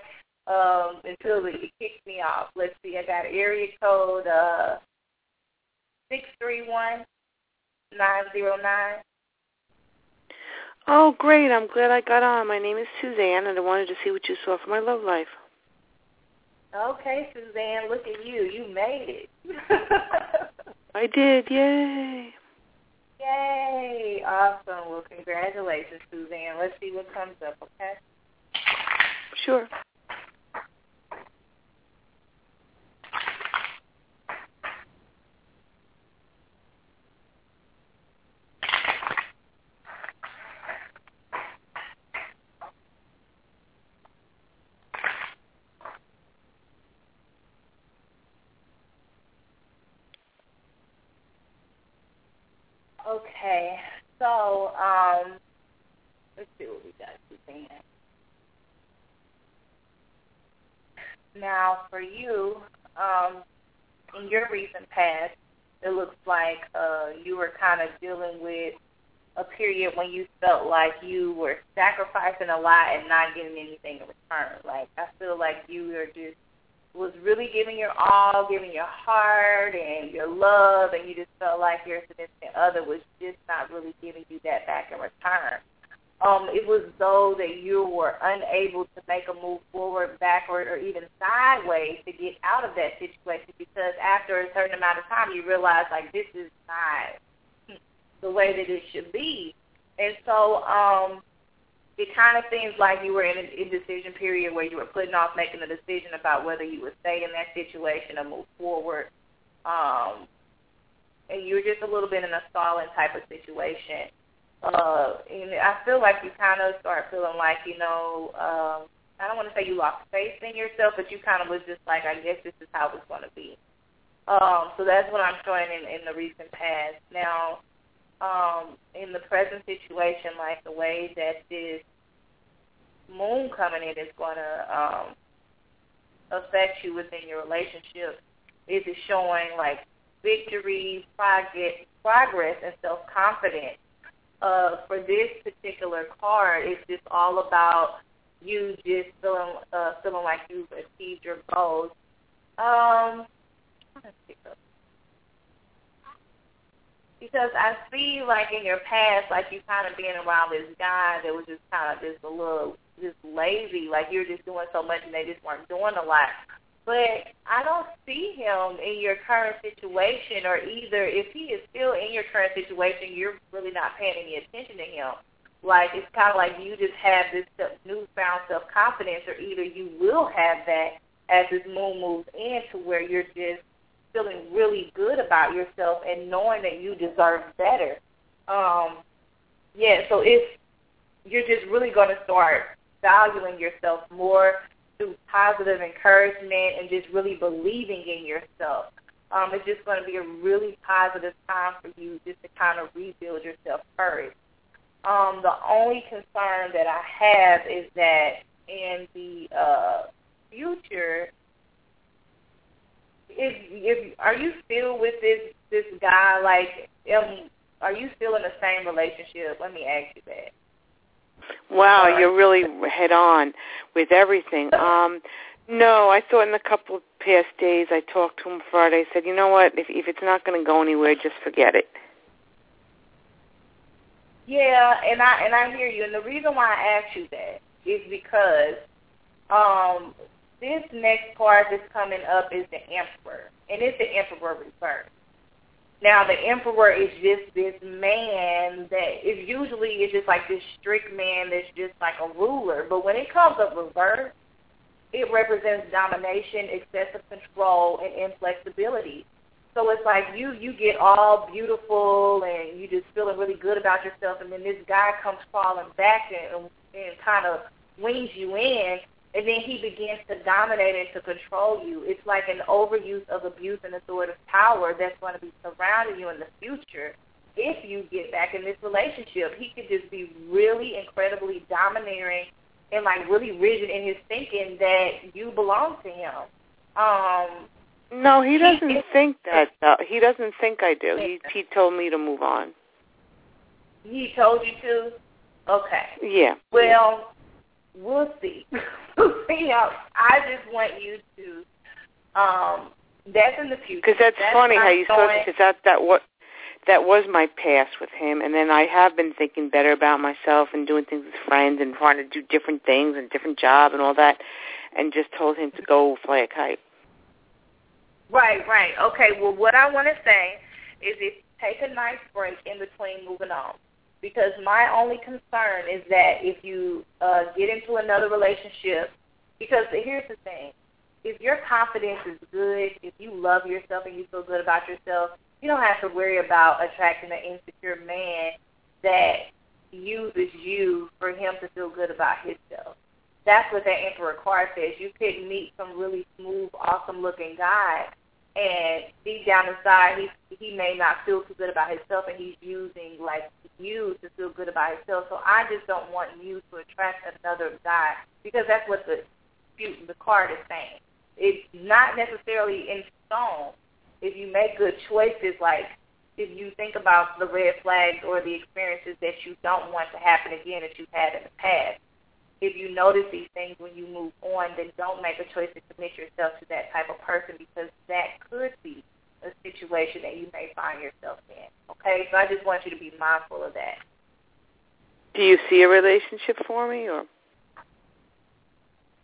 um, until it kicks me off. Let's see. I got area code uh, six three one 909. Oh, great. I'm glad I got on. My name is Suzanne, and I wanted to see what you saw for my love life. Okay, Suzanne, look at you. You made it. [LAUGHS] I did. Yay. Yay. Awesome. Well, congratulations, Suzanne. Let's see what comes up, okay? Sure. Okay, so um, let's see what we got Suzanne. Now, for you, um, in your recent past, it looks like uh, you were kind of dealing with a period when you felt like you were sacrificing a lot and not getting anything in return. Like I feel like you were just was really giving your all, giving your heart and your love, and you just felt like your significant other was just not really giving you that back in return. Um, it was though that you were unable to make a move forward, backward, or even sideways to get out of that situation because after a certain amount of time you realize like this is not the way that it should be. And so um, it kind of seems like you were in an indecision period where you were putting off making a decision about whether you would stay in that situation or move forward. Um, and you were just a little bit in a stalling type of situation. uh, and I feel like you kind of start feeling like, you know, um, I don't want to say you lost faith in yourself, but you kind of was just like, I guess this is how it's going to be. Um, so that's what I'm showing in, in the recent past. Now, um, in the present situation, like the way that this moon coming in is going to um, affect you within your relationship, is it showing like victory, progress, and self-confidence. Uh, for this particular card, it's just all about you just feeling uh, feeling like you've achieved your goals. Um, because I see like in your past, like you kind of being around this guy that was just kind of just a little just lazy, like you're just doing so much and they just weren't doing a lot. But I don't see him in your current situation, or either if he is still in your current situation, you're really not paying any attention to him. Like it's kind of like you just have this newfound self confidence, or either you will have that as this moon moves in to where you're just feeling really good about yourself and knowing that you deserve better. Um, yeah, so if you're just really going to start valuing yourself more through positive encouragement and just really believing in yourself. Um, it's just going to be a really positive time for you just to kind of rebuild yourself first. Um, the only concern that I have is that in the uh, future, if if are you still with this this guy? Like, um, are you still in the same relationship? Let me ask you that. Wow, you're really head on with everything. [LAUGHS] Um, no, I thought in a couple of past days I talked to him Friday. I said, you know what? If if it's not going to go anywhere, just forget it. Yeah, and I and I hear you. And the reason why I asked you that is because um, this next card that's coming up is the Emperor, and it's the Emperor reverse. Now the emperor is just this man that is usually is just like this strict man that's just like a ruler. But when it comes up reverse, it represents domination, excessive control, and inflexibility. So it's like you you get all beautiful and you just feeling really good about yourself, and then this guy comes falling back and and kind of wings you in, and then he begins to dominate and to control you. It's like an overuse of abuse and authoritative power that's going to be surrounding you in the future. If you get back in this relationship, he could just be really incredibly domineering and like really rigid in his thinking that you belong to him. Um, no, he doesn't he, think that. Though. He doesn't think I do. He he told me to move on. He told you to. Okay. Yeah. Well, we'll see. [LAUGHS] you know, I just want you to. Um, that's in the future. Because that's, that's, funny how you said because that that what that was my past with him, and then I have been thinking better about myself and doing things with friends and trying to do different things and different job and all that, and just told him to go fly a kite. Right, right. Okay. Well, what I want to say is, if take a nice break in between moving on because my only concern is that if you uh, get into another relationship, because here's the thing, if your confidence is good, if you love yourself and you feel good about yourself, you don't have to worry about attracting an insecure man that uses you for him to feel good about himself. That's what that Emperor card says. You could meet some really smooth, awesome looking guy and deep down inside he he may not feel too good about himself and he's using like you to feel good about himself. So I just don't want you to attract another guy because that's what the the card is saying. It's not necessarily in stone. If you make good choices, like if you think about the red flags or the experiences that you don't want to happen again that you've had in the past, if you notice these things when you move on, then don't make a choice to commit yourself to that type of person because that could be a situation that you may find yourself in. Okay, so I just want you to be mindful of that. Do you see a relationship for me, or?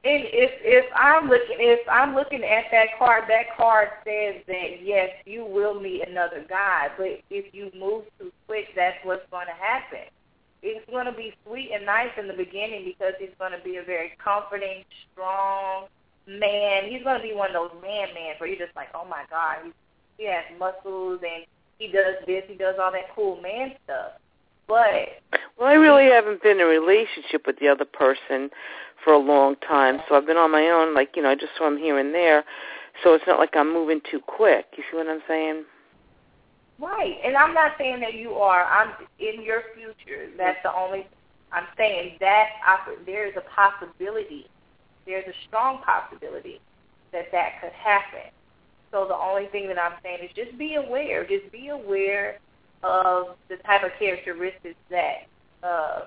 And if if I'm looking if I'm looking at that card, that card says that yes, you will meet another guy, but if you move too quick, that's what's going to happen it's going to be sweet and nice in the beginning because he's going to be a very comforting, strong man. He's going to be one of those man men where you're just like, oh my god, he he has muscles and he does this, he does all that cool man stuff. But well, I really haven't been in a relationship with the other person for a long time, so I've been on my own. Like you know, I just saw him here and there, so it's not like I'm moving too quick. You see what I'm saying? Right, and I'm not saying that you are. I'm in your future. That's the only. I'm saying that there is a possibility. There's a strong possibility that that could happen. So the only thing that I'm saying is just be aware. Just be aware of the type of characteristics that uh,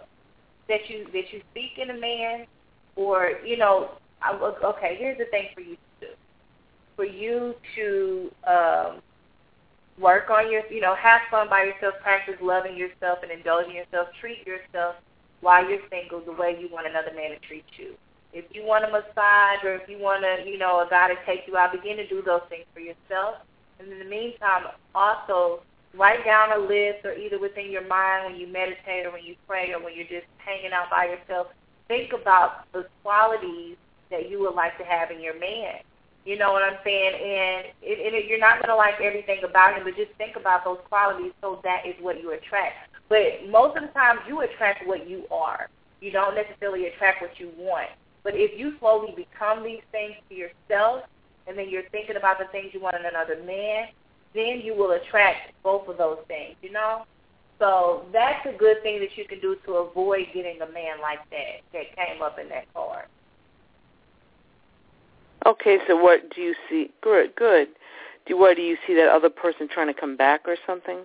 that you that you seek in a man, or you know, I, okay. Here's the thing for you to do: for you to um, work on your, you know, have fun by yourself, practice loving yourself and indulging yourself, treat yourself while you're single the way you want another man to treat you. If you want a massage or if you want a, you know, a guy to take you out, begin to do those things for yourself. And in the meantime, also write down a list or either within your mind when you meditate or when you pray or when you're just hanging out by yourself, think about the qualities that you would like to have in your man. You know what I'm saying? And it, it, you're not going to like everything about him, but just think about those qualities so that is what you attract. But most of the time, you attract what you are. You don't necessarily attract what you want. But if you slowly become these things to yourself, and then you're thinking about the things you want in another man, then you will attract both of those things, you know? So that's a good thing that you can do to avoid getting a man like that that came up in that card. Okay, so what do you see? Good, good. Do what do you see that other person trying to come back or something?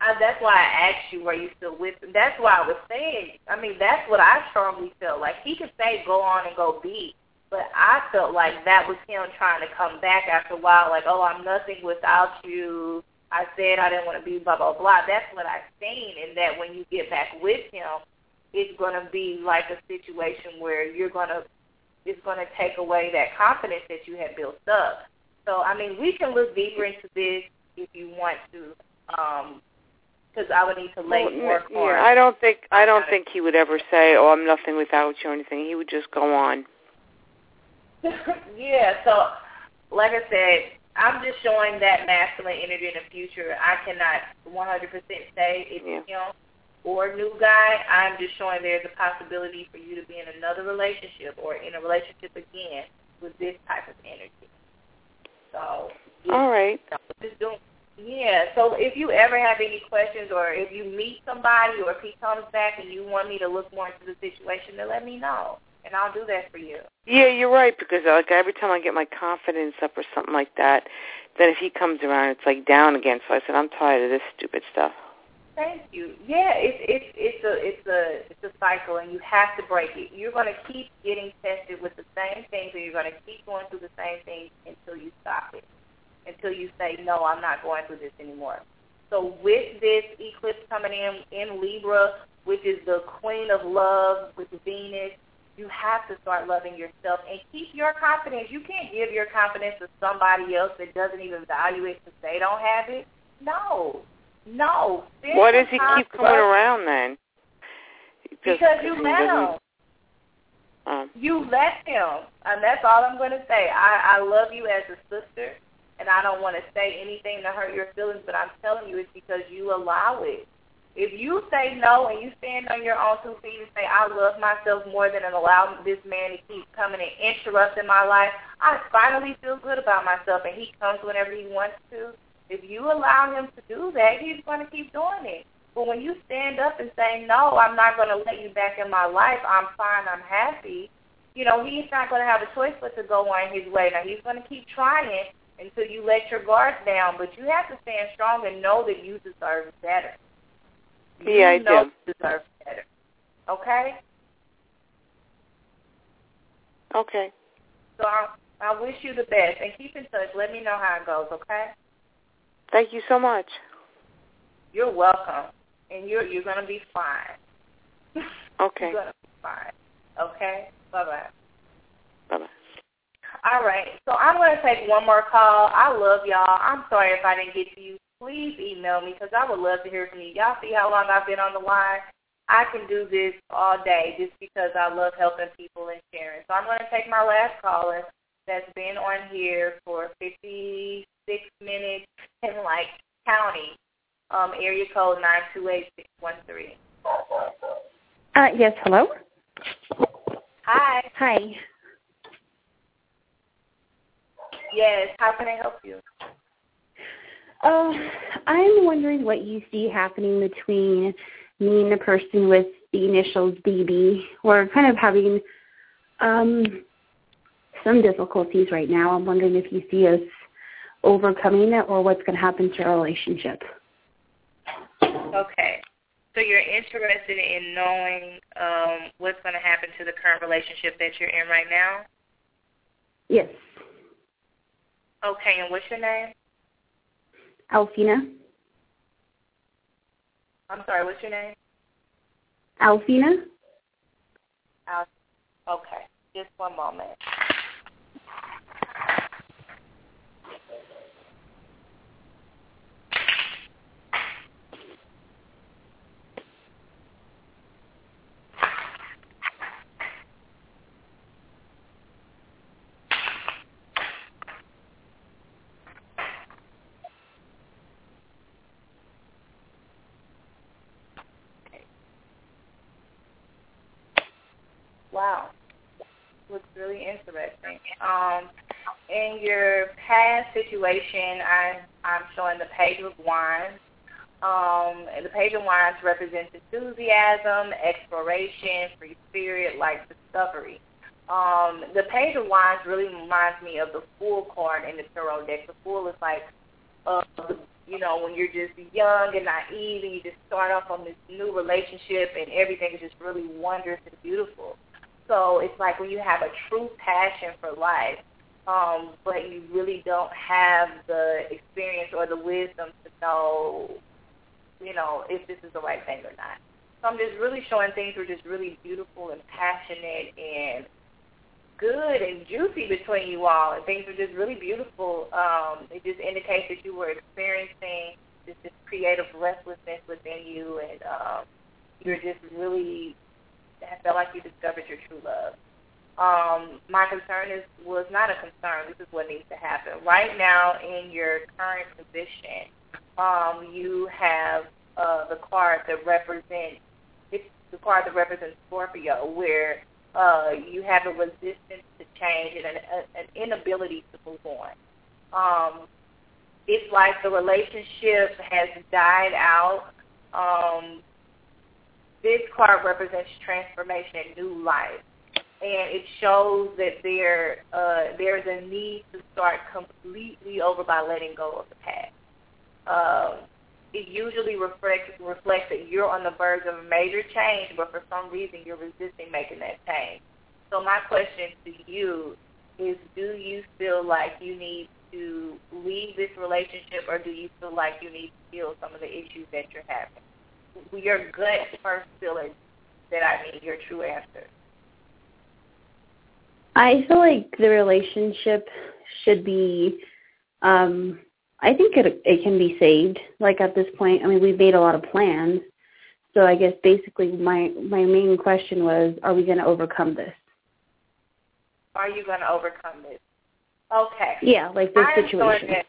I, that's why I asked you, were you still with him? That's why I was saying. I mean, that's what I strongly felt like. He could say go on and go be, but I felt like that was him trying to come back after a while. Like, oh, I'm nothing without you. I said I didn't want to be blah blah blah. That's what I've seen, and that when you get back with him, it's going to be like a situation where you're going to it's going to take away that confidence that you had built up. So, I mean, we can look deeper into this if you want to. Um, because I would need to lay well, more Yeah, I don't think I don't think he would ever say, "Oh, I'm nothing without you" or anything. He would just go on. [LAUGHS] yeah. So, like I said, I'm just showing that masculine energy in the future. I cannot 100% say it's yeah. him or new guy. I'm just showing there's a possibility for you to be in another relationship or in a relationship again with this type of energy. So, all right. Just doing yeah, so if you ever have any questions or if you meet somebody or if he comes back and you want me to look more into the situation, then let me know. And I'll do that for you. Yeah, you're right because like every time I get my confidence up or something like that, then if he comes around, it's like down again. So I said, I'm tired of this stupid stuff. Thank you. Yeah, it's it's it's a it's a it's a cycle, and you have to break it. You're going to keep getting tested with the same things, and you're going to keep going through the same things until you stop it until you say, no, I'm not going through this anymore. So with this eclipse coming in in Libra, which is the queen of love with Venus, you have to start loving yourself and keep your confidence. You can't give your confidence to somebody else that doesn't even value it because they don't have it. No, no. Why does he keep coming around then? Just because you let him. Um, you let him, and that's all I'm going to say. I, I love you as a sister and I don't want to say anything to hurt your feelings, but I'm telling you it's because you allow it. If you say no and you stand on your own two feet and say, I love myself more than and allow this man to keep coming and interrupting my life, I finally feel good about myself and he comes whenever he wants to. If you allow him to do that, he's going to keep doing it. But when you stand up and say, no, I'm not going to let you back in my life, I'm fine, I'm happy, you know, he's not going to have a choice but to go on his way. Now, he's going to keep trying, until you let your guard down. But you have to stand strong and know that you deserve better. You yeah, I know do. You deserve better. Okay. Okay. So I, I wish you the best and keep in touch. Let me know how it goes. Okay. Thank you so much. You're welcome, and you're you're gonna be fine. Okay. you're gonna be fine. Okay. Bye bye. Bye bye. All right. So I'm going to take one more call. I love y'all. I'm sorry if I didn't get to you. Please email me because I would love to hear from you. Y'all see how long I've been on the line? I can do this all day just because I love helping people and sharing. So I'm going to take my last caller that's been on here for 56 minutes and like counting. Um, area code 928613. Uh, yes, hello? Hi. Hi. Yes, how can I help you? Uh, I'm wondering what you see happening between me and the person with the initials BB. We're kind of having um, some difficulties right now. I'm wondering if you see us overcoming it or what's going to happen to our relationship. Okay. So you're interested in knowing um, what's going to happen to the current relationship that you're in right now? Yes. Okay, and what's your name? Alfina. I'm sorry, what's your name? Alfina. Al- okay, just one moment. Wow. Looks really interesting. Um, in your past situation, I, I'm showing the Page of Wands. Um, the Page of Wands represents enthusiasm, exploration, free spirit, like discovery. Um, the Page of Wands really reminds me of the Fool card in the tarot deck. The Fool is like, uh, you know, when you're just young and naive and you just start off on this new relationship and everything is just really wondrous and beautiful. So it's like when you have a true passion for life, um, but you really don't have the experience or the wisdom to know, you know, if this is the right thing or not. So I'm just really showing things were just really beautiful and passionate and good and juicy between you all, and things were just really beautiful. Um, it just indicates that you were experiencing this, this creative restlessness within you, and um, you're just really I felt like you discovered your true love. Um, my concern is was not a concern. This is what needs to happen right now in your current position. Um, you have uh, the card that represents it's the card that represents Scorpio, where uh, you have a resistance to change and an, an inability to move on. Um, it's like the relationship has died out. Um, this card represents transformation and new life. And it shows that there uh, there's a need to start completely over by letting go of the past. Um, it usually reflects reflects that you're on the verge of a major change, but for some reason you're resisting making that change. So my question to you is: Do you feel like you need to leave this relationship, or do you feel like you need to heal some of the issues that you're having? Your gut first feeling that I need your true answer. I feel like the relationship should be um I think it it can be saved. Like at this point, I mean, we've made a lot of plans. So I guess basically my my main question was, are we going to overcome this? Are you going to overcome this? Okay. Yeah, like this I'm situation. That,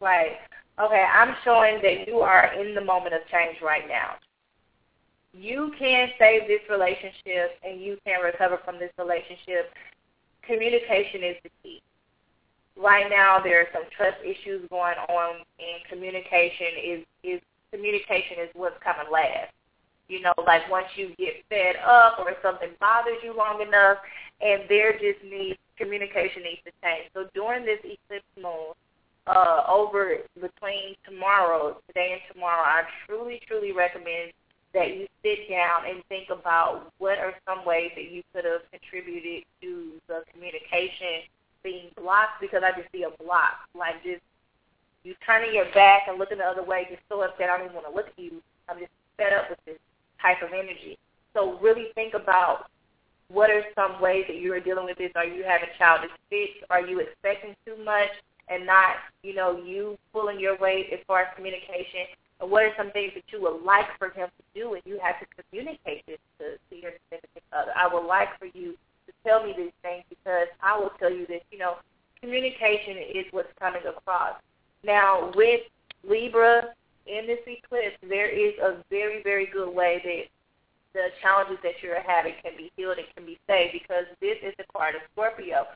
right. Okay, I'm showing that you are in the moment of change right now. You can save this relationship and you can recover from this relationship. Communication is the key right now there are some trust issues going on and communication is is communication is what's coming last. You know, like once you get fed up or something bothers you long enough and there just needs communication needs to change. So during this eclipse moon, uh, over between tomorrow, today and tomorrow, I truly, truly recommend that you sit down and think about what are some ways that you could have contributed to the communication being blocked because I just see a block. Like just you turning your back and looking the other way, you're so upset I don't even want to look at you. I'm just fed up with this type of energy. So really think about what are some ways that you are dealing with this? Are you having childish fits? Are you expecting too much and not, you know, you pulling your weight as far as communication? And what are some things that you would like for him to do and you have to communicate this to, to your significant other? I would like for you to tell me these things because I will tell you that, you know, communication is what's coming across. Now, with Libra, in this eclipse, there is a very, very good way that the challenges that you're having can be healed and can be saved because this is the card of Scorpio.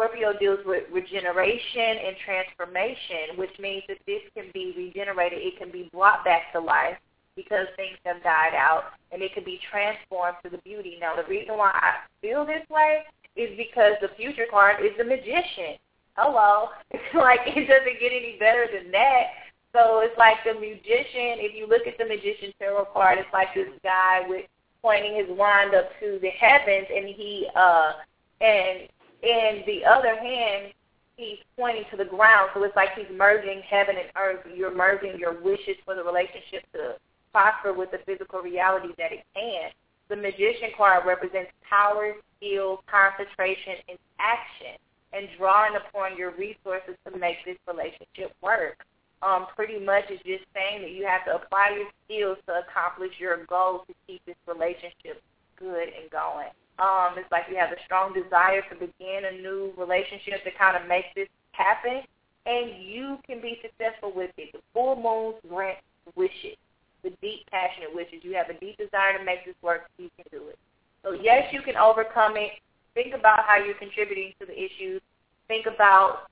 Scorpio deals with regeneration and transformation, which means that this can be regenerated. It can be brought back to life because things have died out, and it can be transformed to the beauty. Now, the reason why I feel this way is because the future card is the magician. Hello. [LAUGHS] Like it doesn't get any better than that. So it's like the magician, if you look at the magician tarot card, it's like this guy with pointing his wand up to the heavens and he uh and in the other hand he's pointing to the ground. So it's like he's merging heaven and earth. You're merging your wishes for the relationship to prosper with the physical reality that it can. The magician card represents power, skill, concentration, and action, and drawing upon your resources to make this relationship work. Um, pretty much is just saying that you have to apply your skills to accomplish your goals to keep this relationship good and going. Um, it's like you have a strong desire to begin a new relationship to kind of make this happen, and you can be successful with it. The full moons grant wishes, the deep, passionate wishes. You have a deep desire to make this work, you can do it. So yes, you can overcome it. Think about how you're contributing to the issues. Think about,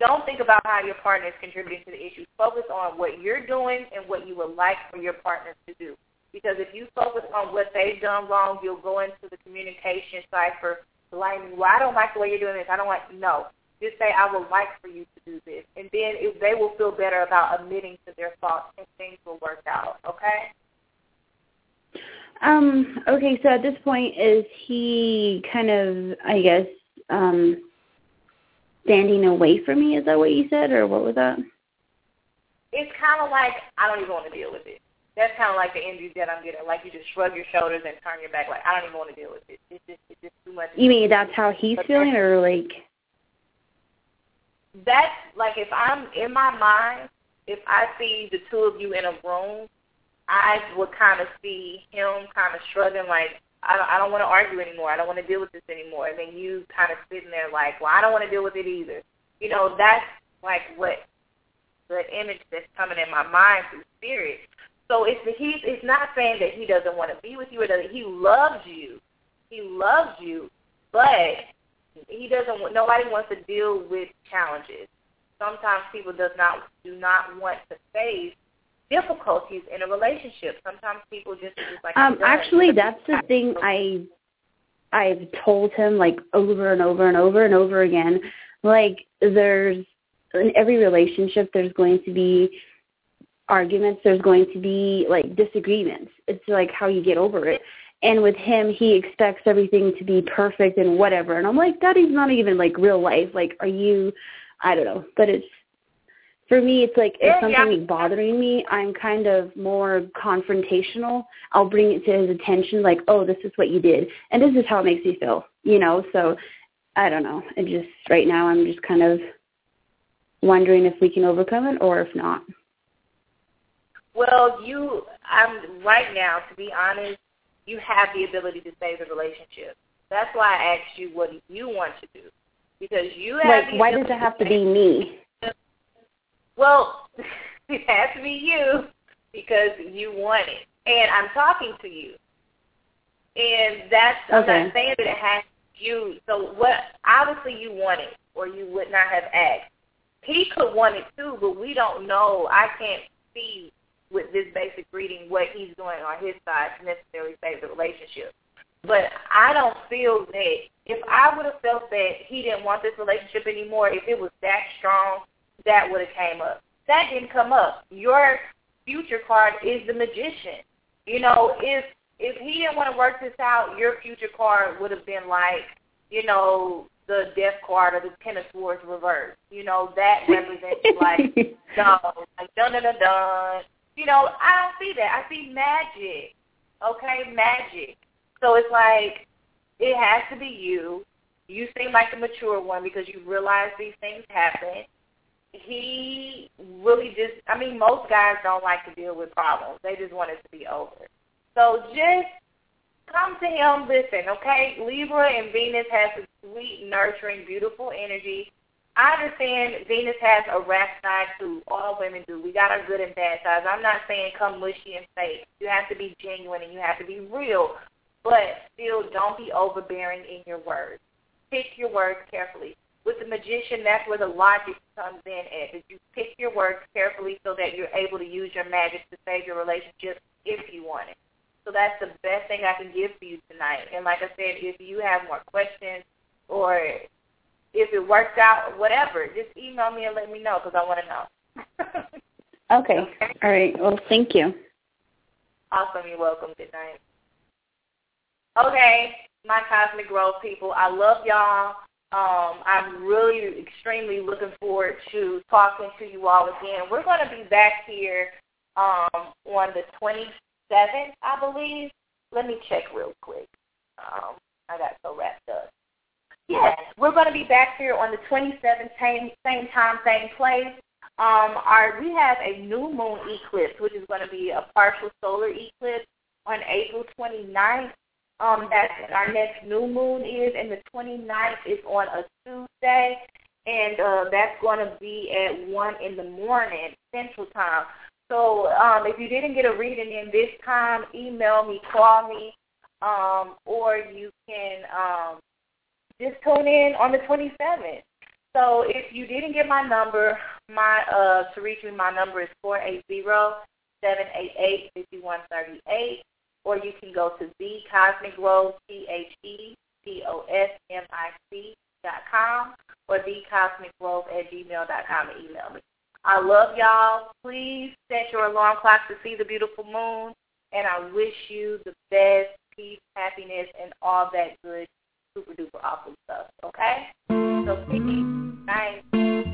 don't think about how your partner is contributing to the issues. Focus on what you're doing and what you would like for your partner to do. Because if you focus on what they've done wrong, you'll go into the communication cipher blaming, well, I don't like the way you're doing this. I don't like, no. Just say, I would like for you to do this. And then if they will feel better about admitting to their faults and things will work out, okay? Um, okay, so at this point, is he kind of, I guess, um, standing away from me? Is that what you said, or what was that? It's kind of like, I don't even want to deal with it that's kind of like the energy that I'm getting. Like you just shrug your shoulders and turn your back. Like I don't even want to deal with it. It's just it's just too much. You mean that's how he's but feeling, or like? That's like if I'm in my mind, if I see the two of you in a room, I would kind of see him kind of shrugging like I don't, I don't want to argue anymore. I don't want to deal with this anymore. And then you kind of sitting there like, well, I don't want to deal with it either. You know, that's like what the image that's coming in my mind through spirit. So it's he's it's not saying that he doesn't want to be with you or that he loves you. He loves you, but he doesn't. want Nobody wants to deal with challenges. Sometimes people does not do not want to face difficulties in a relationship. Sometimes people just just like um actually that's the thing I I've told him like over and over and over and over again. Like there's in every relationship there's going to be arguments, there's going to be like disagreements. It's like how you get over it. And with him, he expects everything to be perfect and whatever. And I'm like, that is not even like real life. Like, are you? I don't know. But it's for me, it's like if something is bothering me, I'm kind of more confrontational. I'll bring it to his attention, like, oh, this is what you did, and this is how it makes me feel. You know, so I don't know. It just right now, I'm just kind of wondering if we can overcome it or if not. Well, you, I'm right now. To be honest, you have the ability to save the relationship. That's why I asked you what you want to do, because you have. Like, why does it have to be me? Well, [LAUGHS] it has to be you because you want it, and I'm talking to you, and that's. okay. I'm not saying that it has to be you. So what? Obviously, you want it, or you would not have asked. He could want it too, but we don't know. I can't see with this basic reading what he's doing on his side to necessarily save the relationship. But I don't feel that if I would have felt that he didn't want this relationship anymore, if it was that strong, that would have came up. That didn't come up. Your future card is the magician. You know, if if he didn't want to work this out, your future card would have been like, you know, the death card or the ten of swords reversed. You know, that represents like [LAUGHS] no, like dun dun dun dun you know, I don't see that. I see magic. Okay, magic. So it's like it has to be you. You seem like the mature one because you realize these things happen. He really just, I mean, most guys don't like to deal with problems. They just want it to be over. So just come to him, listen, okay? Libra and Venus has a sweet, nurturing, beautiful energy. I understand Venus has a rap side too. All women do. We got our good and bad sides. I'm not saying come mushy and fake. You have to be genuine and you have to be real, but still don't be overbearing in your words. Pick your words carefully. With the magician, that's where the logic comes in at. That you pick your words carefully so that you're able to use your magic to save your relationship if you want it. So that's the best thing I can give for you tonight. And like I said, if you have more questions or if it works out, whatever, just email me and let me know because I want to know. [LAUGHS] okay. okay. All right. Well, thank you. Awesome. You're welcome. Good night. Okay, my Cosmic Grove people, I love y'all. Um, I'm really extremely looking forward to talking to you all again. We're going to be back here um, on the 27th, I believe. Let me check real quick. Um, I got so wrapped up. Yes, we're going to be back here on the 27th, same, same time, same place. Um, our we have a new moon eclipse, which is going to be a partial solar eclipse on April 29th. Um, that's our next new moon is, and the 29th is on a Tuesday, and uh, that's going to be at 1 in the morning Central Time. So um, if you didn't get a reading in this time, email me, call me, um, or you can um, just tune in on the 27th. So if you didn't get my number, my uh, to reach me, my number is four eight zero seven eight eight fifty one thirty eight, or you can go to the dot com or the Cosmic Grove at gmail dot com and email me. I love y'all. Please set your alarm clock to see the beautiful moon, and I wish you the best peace, happiness, and all that good super duper awesome stuff. Okay? So peace, night.